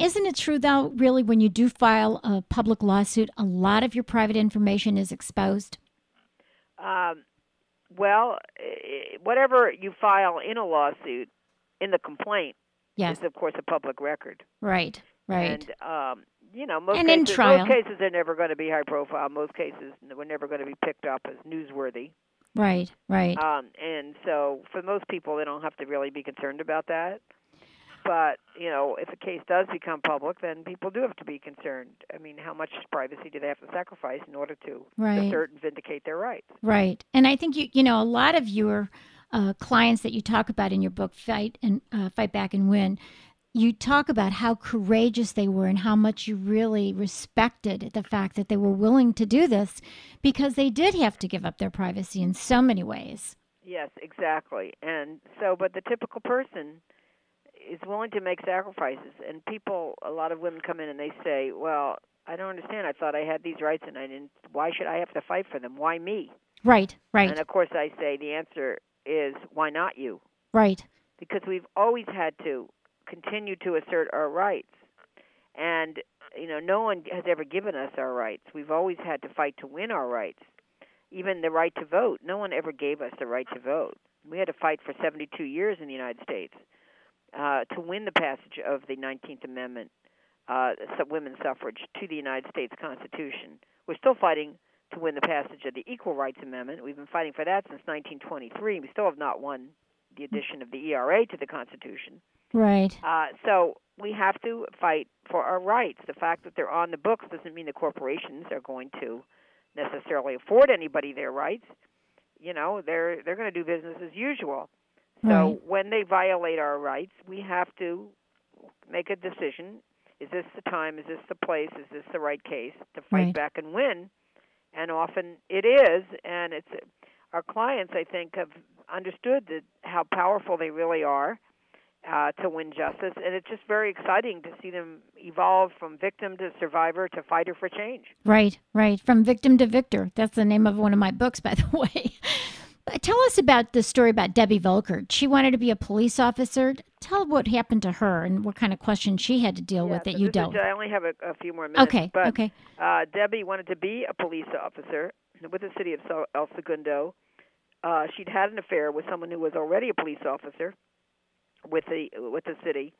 Isn't it true, though, really, when you do file a public lawsuit, a lot of your private information is exposed? Um, well, whatever you file in a lawsuit, in the complaint, Yes. is of course a public record. Right, right. And um, you know, most And in cases, trial. most cases are never going to be high profile. Most cases were never going to be picked up as newsworthy. right, right. Um, and so, for most people, they don't have to really be concerned about that. But you know, if a case does become public, then people do have to be concerned. I mean, how much privacy do they have to sacrifice in order to Right. assert and vindicate their rights? Right. And I think you you know a lot of your uh, clients that you talk about in your book Fight and uh, Fight Back and Win you talk about how courageous they were and how much you really respected the fact that they were willing to do this because they did have to give up their privacy in so many ways. Yes, exactly. And so, but the typical person is willing to make sacrifices. And people, a lot of women come in and they say, "Well, I don't understand. I thought I had these rights, and I didn't. Why should I have to fight for them? Why me?" Right, right, And of course, I say the answer is, "Why not you?" right. Because we've always had to continue to assert our rights, and you know, no one has ever given us our rights. We've always had to fight to win our rights. Even the right to vote, no one ever gave us the right to vote. We had to fight for 72 years in the United States uh, to win the passage of the 19th Amendment, uh, women's suffrage, to the United States Constitution. We're still fighting to win the passage of the Equal Rights Amendment. We've been fighting for that since 1923. We still have not won the addition of the ERA to the Constitution. Right. Uh, so we have to fight for our rights. The fact that they're on the books doesn't mean the corporations are going to necessarily afford anybody their rights. You know, they're they're going to do business as usual. So Right. when they violate our rights, we have to make a decision. Is this the time? Is this the place? Is this the right case to fight Right. back and win? And often it is, and it's our clients. I think have understood that how powerful they really are uh, to win justice, and it's just very exciting to see them evolve from victim to survivor to fighter for change. Right, right. From victim to victor. That's the name of one of my books, by the (laughs) way. Tell us about the story about Debbie Volkert. She wanted to be a police officer. Tell what happened to her and what kind of questions she had to deal Yeah, with that so you is- dealt. I only have a, a few more minutes. Okay, but okay. uh, Debbie wanted to be a police officer with the city of El Segundo. Uh, she'd had an affair with someone who was already a police officer with the with the city,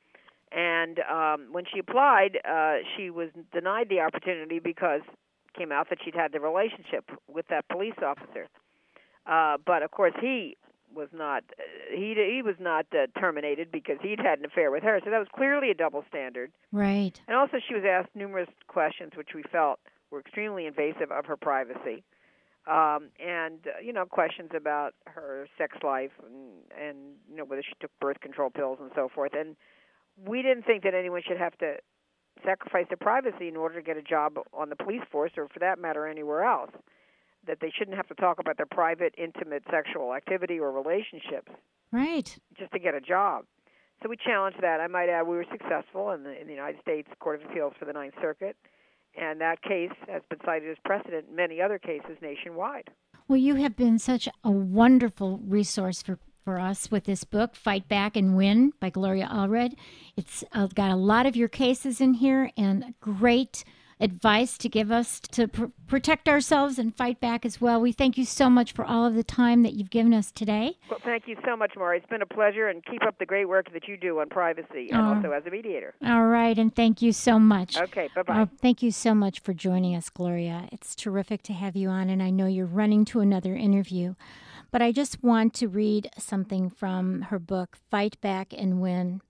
and um, when she applied, uh, she was denied the opportunity because it came out that she'd had the relationship with that police officer. Uh, but of course, he was not uh, he he was not uh, terminated because he'd had an affair with her. So that was clearly a double standard. Right. And also, she was asked numerous questions which we felt were extremely invasive of her privacy. Um, and uh, you know questions about her sex life and, and you know whether she took birth control pills and so forth. And we didn't think that anyone should have to sacrifice their privacy in order to get a job on the police force, or for that matter, anywhere else. That they shouldn't have to talk about their private, intimate sexual activity or relationships Right. just to get a job. So we challenged that. I might add we were successful in the, in the United States Court of Appeals for the Ninth Circuit, and that case has been cited as precedent in many other cases nationwide. Well, you have been such a wonderful resource for, for us with this book, Fight Back and Win by Gloria Allred. It's uh, got a lot of your cases in here and great advice to give us to pr- protect ourselves and fight back as well. We thank you so much for all of the time that you've given us today. Well, thank you so much, Mari. It's been a pleasure, and keep up the great work that you do on privacy and Oh. also as a mediator. All right, and thank you so much. Okay, bye bye. Uh, thank you so much for joining us, Gloria. It's terrific to have you on, and I know you're running to another interview. But I just want to read something from her book, Fight Back and Win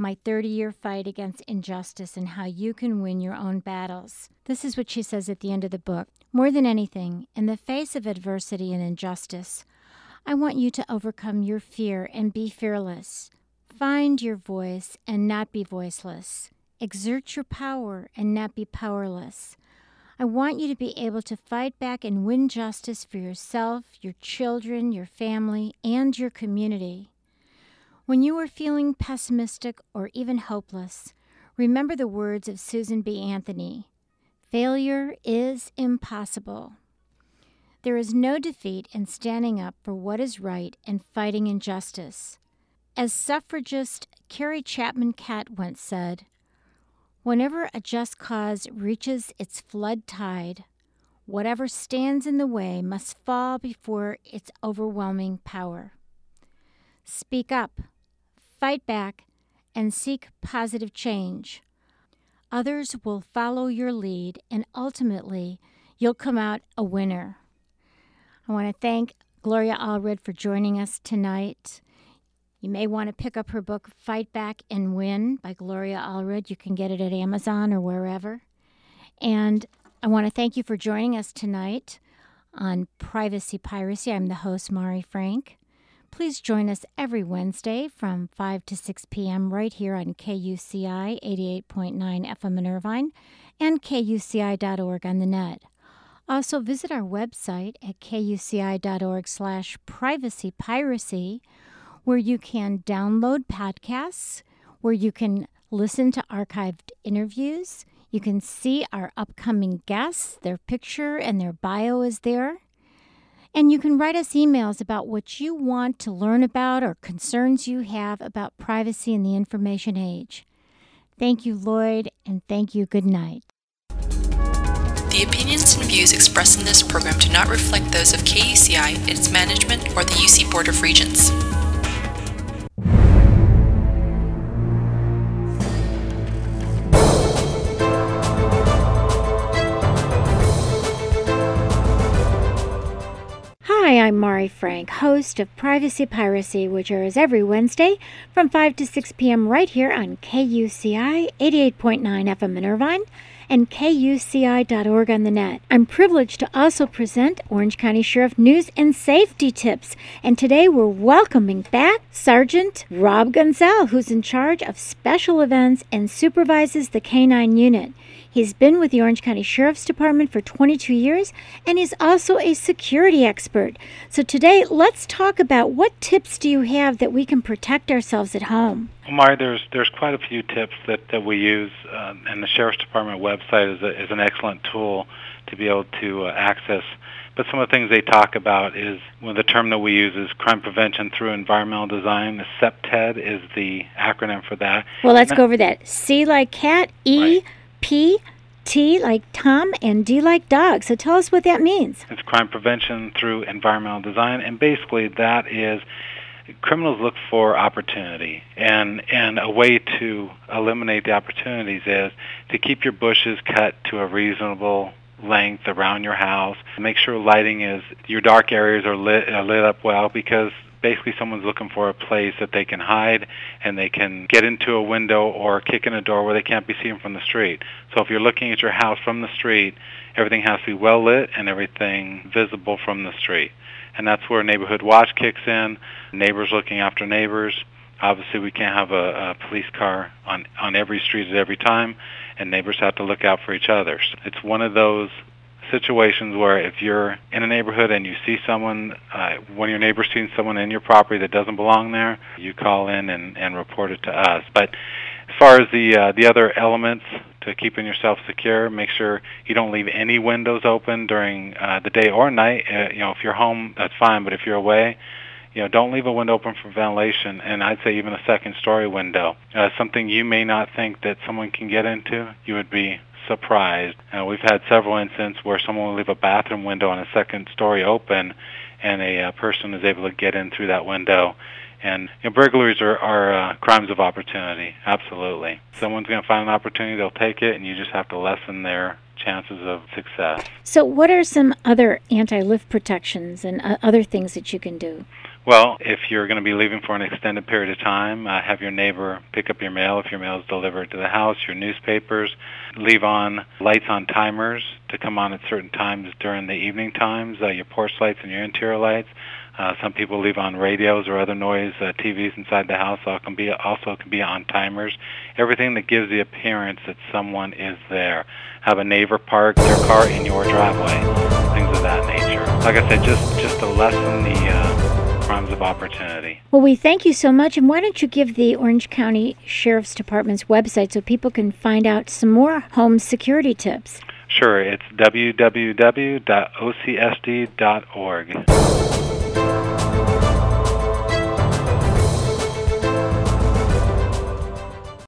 My 30 Year Fight Against Injustice and How You Can Win Your Own Battles. This is what she says at the end of the book. More than anything, in the face of adversity and injustice, I want you to overcome your fear and be fearless. Find your voice and not be voiceless. Exert your power and not be powerless. I want you to be able to fight back and win justice for yourself, your children, your family, and your community. When you are feeling pessimistic or even hopeless, remember the words of Susan B. Anthony Failure is impossible. There is no defeat in standing up for what is right and fighting injustice. As suffragist Carrie Chapman Catt once said, Whenever a just cause reaches its flood tide, whatever stands in the way must fall before its overwhelming power. Speak up, fight back, and seek positive change. Others will follow your lead, and ultimately, you'll come out a winner. I want to thank Gloria Allred for joining us tonight. You may want to pick up her book, Fight Back and Win by Gloria Allred. You can get it at Amazon or wherever. And I want to thank you for joining us tonight on Privacy Piracy. I'm the host, Mari Frank. Please join us every Wednesday from 5 to 6 p.m. right here on KUCI 88.9 FM in Irvine and kuci.org on the net. Also, visit our website at kuci.org slash privacy piracy, where you can download podcasts, where you can listen to archived interviews. You can see our upcoming guests, their picture and their bio is there. And you can write us emails about what you want to learn about or concerns you have about privacy in the information age. Thank you, Lloyd, and thank you. Good night. The opinions and views expressed in this program do not reflect those of KUCI, its management, or the UC Board of Regents. I'm Mari Frank, host of Privacy Piracy, which airs every Wednesday from 5 to 6 p.m. right here on KUCI 88.9 FM in Irvine and KUCI.org on the net. I'm privileged to also present Orange County Sheriff News and Safety Tips. And today we're welcoming back Sergeant Rob Gonzalez, who's in charge of special events and supervises the K9 unit. He's been with the Orange County Sheriff's Department for 22 years and he's also a security expert. So today, let's talk about what tips do you have that we can protect ourselves at home? Mari, there's there's quite a few tips that, that we use, uh, and the Sheriff's Department website is, a, is an excellent tool to be able to uh, access. But some of the things they talk about is one well, of the term that we use is crime prevention through environmental design. The CEPTED is the acronym for that. Well, let's go over that. C like cat, E, Right. P, T like Tom, and D like dog. So tell us what that means. It's crime prevention through environmental design, and basically that is criminals look for opportunity, and and a way to eliminate the opportunities is to keep your bushes cut to a reasonable length around your house. Make sure lighting is your dark areas are lit are lit up well because basically someone's looking for a place that they can hide and they can get into a window or kick in a door where they can't be seen from the street. So if you're looking at your house from the street, everything has to be well lit and everything visible from the street. And that's where neighborhood watch kicks in, neighbors looking after neighbors. Obviously, we can't have a, a police car on on every street at every time, and neighbors have to look out for each other. It's one of those situations where if you're in a neighborhood and you see someone, uh, one of your neighbors sees someone in your property that doesn't belong there, you call in and, and report it to us. But as far as the uh, the other elements to keeping yourself secure, make sure you don't leave any windows open during uh, the day or night. Uh, you know, if you're home, that's fine, but if you're away, you know, don't leave a window open for ventilation, and I'd say even a second story window. Uh, something you may not think that someone can get into, you would be surprised. Uh, we've had several incidents where someone will leave a bathroom window on a second story open, and a uh, person is able to get in through that window. And you know, burglaries are, are uh, crimes of opportunity. Absolutely, someone's going to find an opportunity, they'll take it, and you just have to lessen their chances of success. So, what are some other anti lift protections and uh, other things that you can do? Well, if you're going to be leaving for an extended period of time, uh, have your neighbor pick up your mail if your mail is delivered to the house, your newspapers. Leave on lights on timers to come on at certain times during the evening times, uh, your porch lights and your interior lights. Uh, some people leave on radios or other noise uh, TVs inside the house. Also can be also can be on timers. Everything that gives the appearance that someone is there. Have a neighbor park their car in your driveway. Things of that nature. Like I said, just just to lessen the uh, crimes of opportunity. Well, we thank you so much. And why don't you give the Orange County Sheriff's Department's website so people can find out some more home security tips? Sure, it's www.ocsd.org.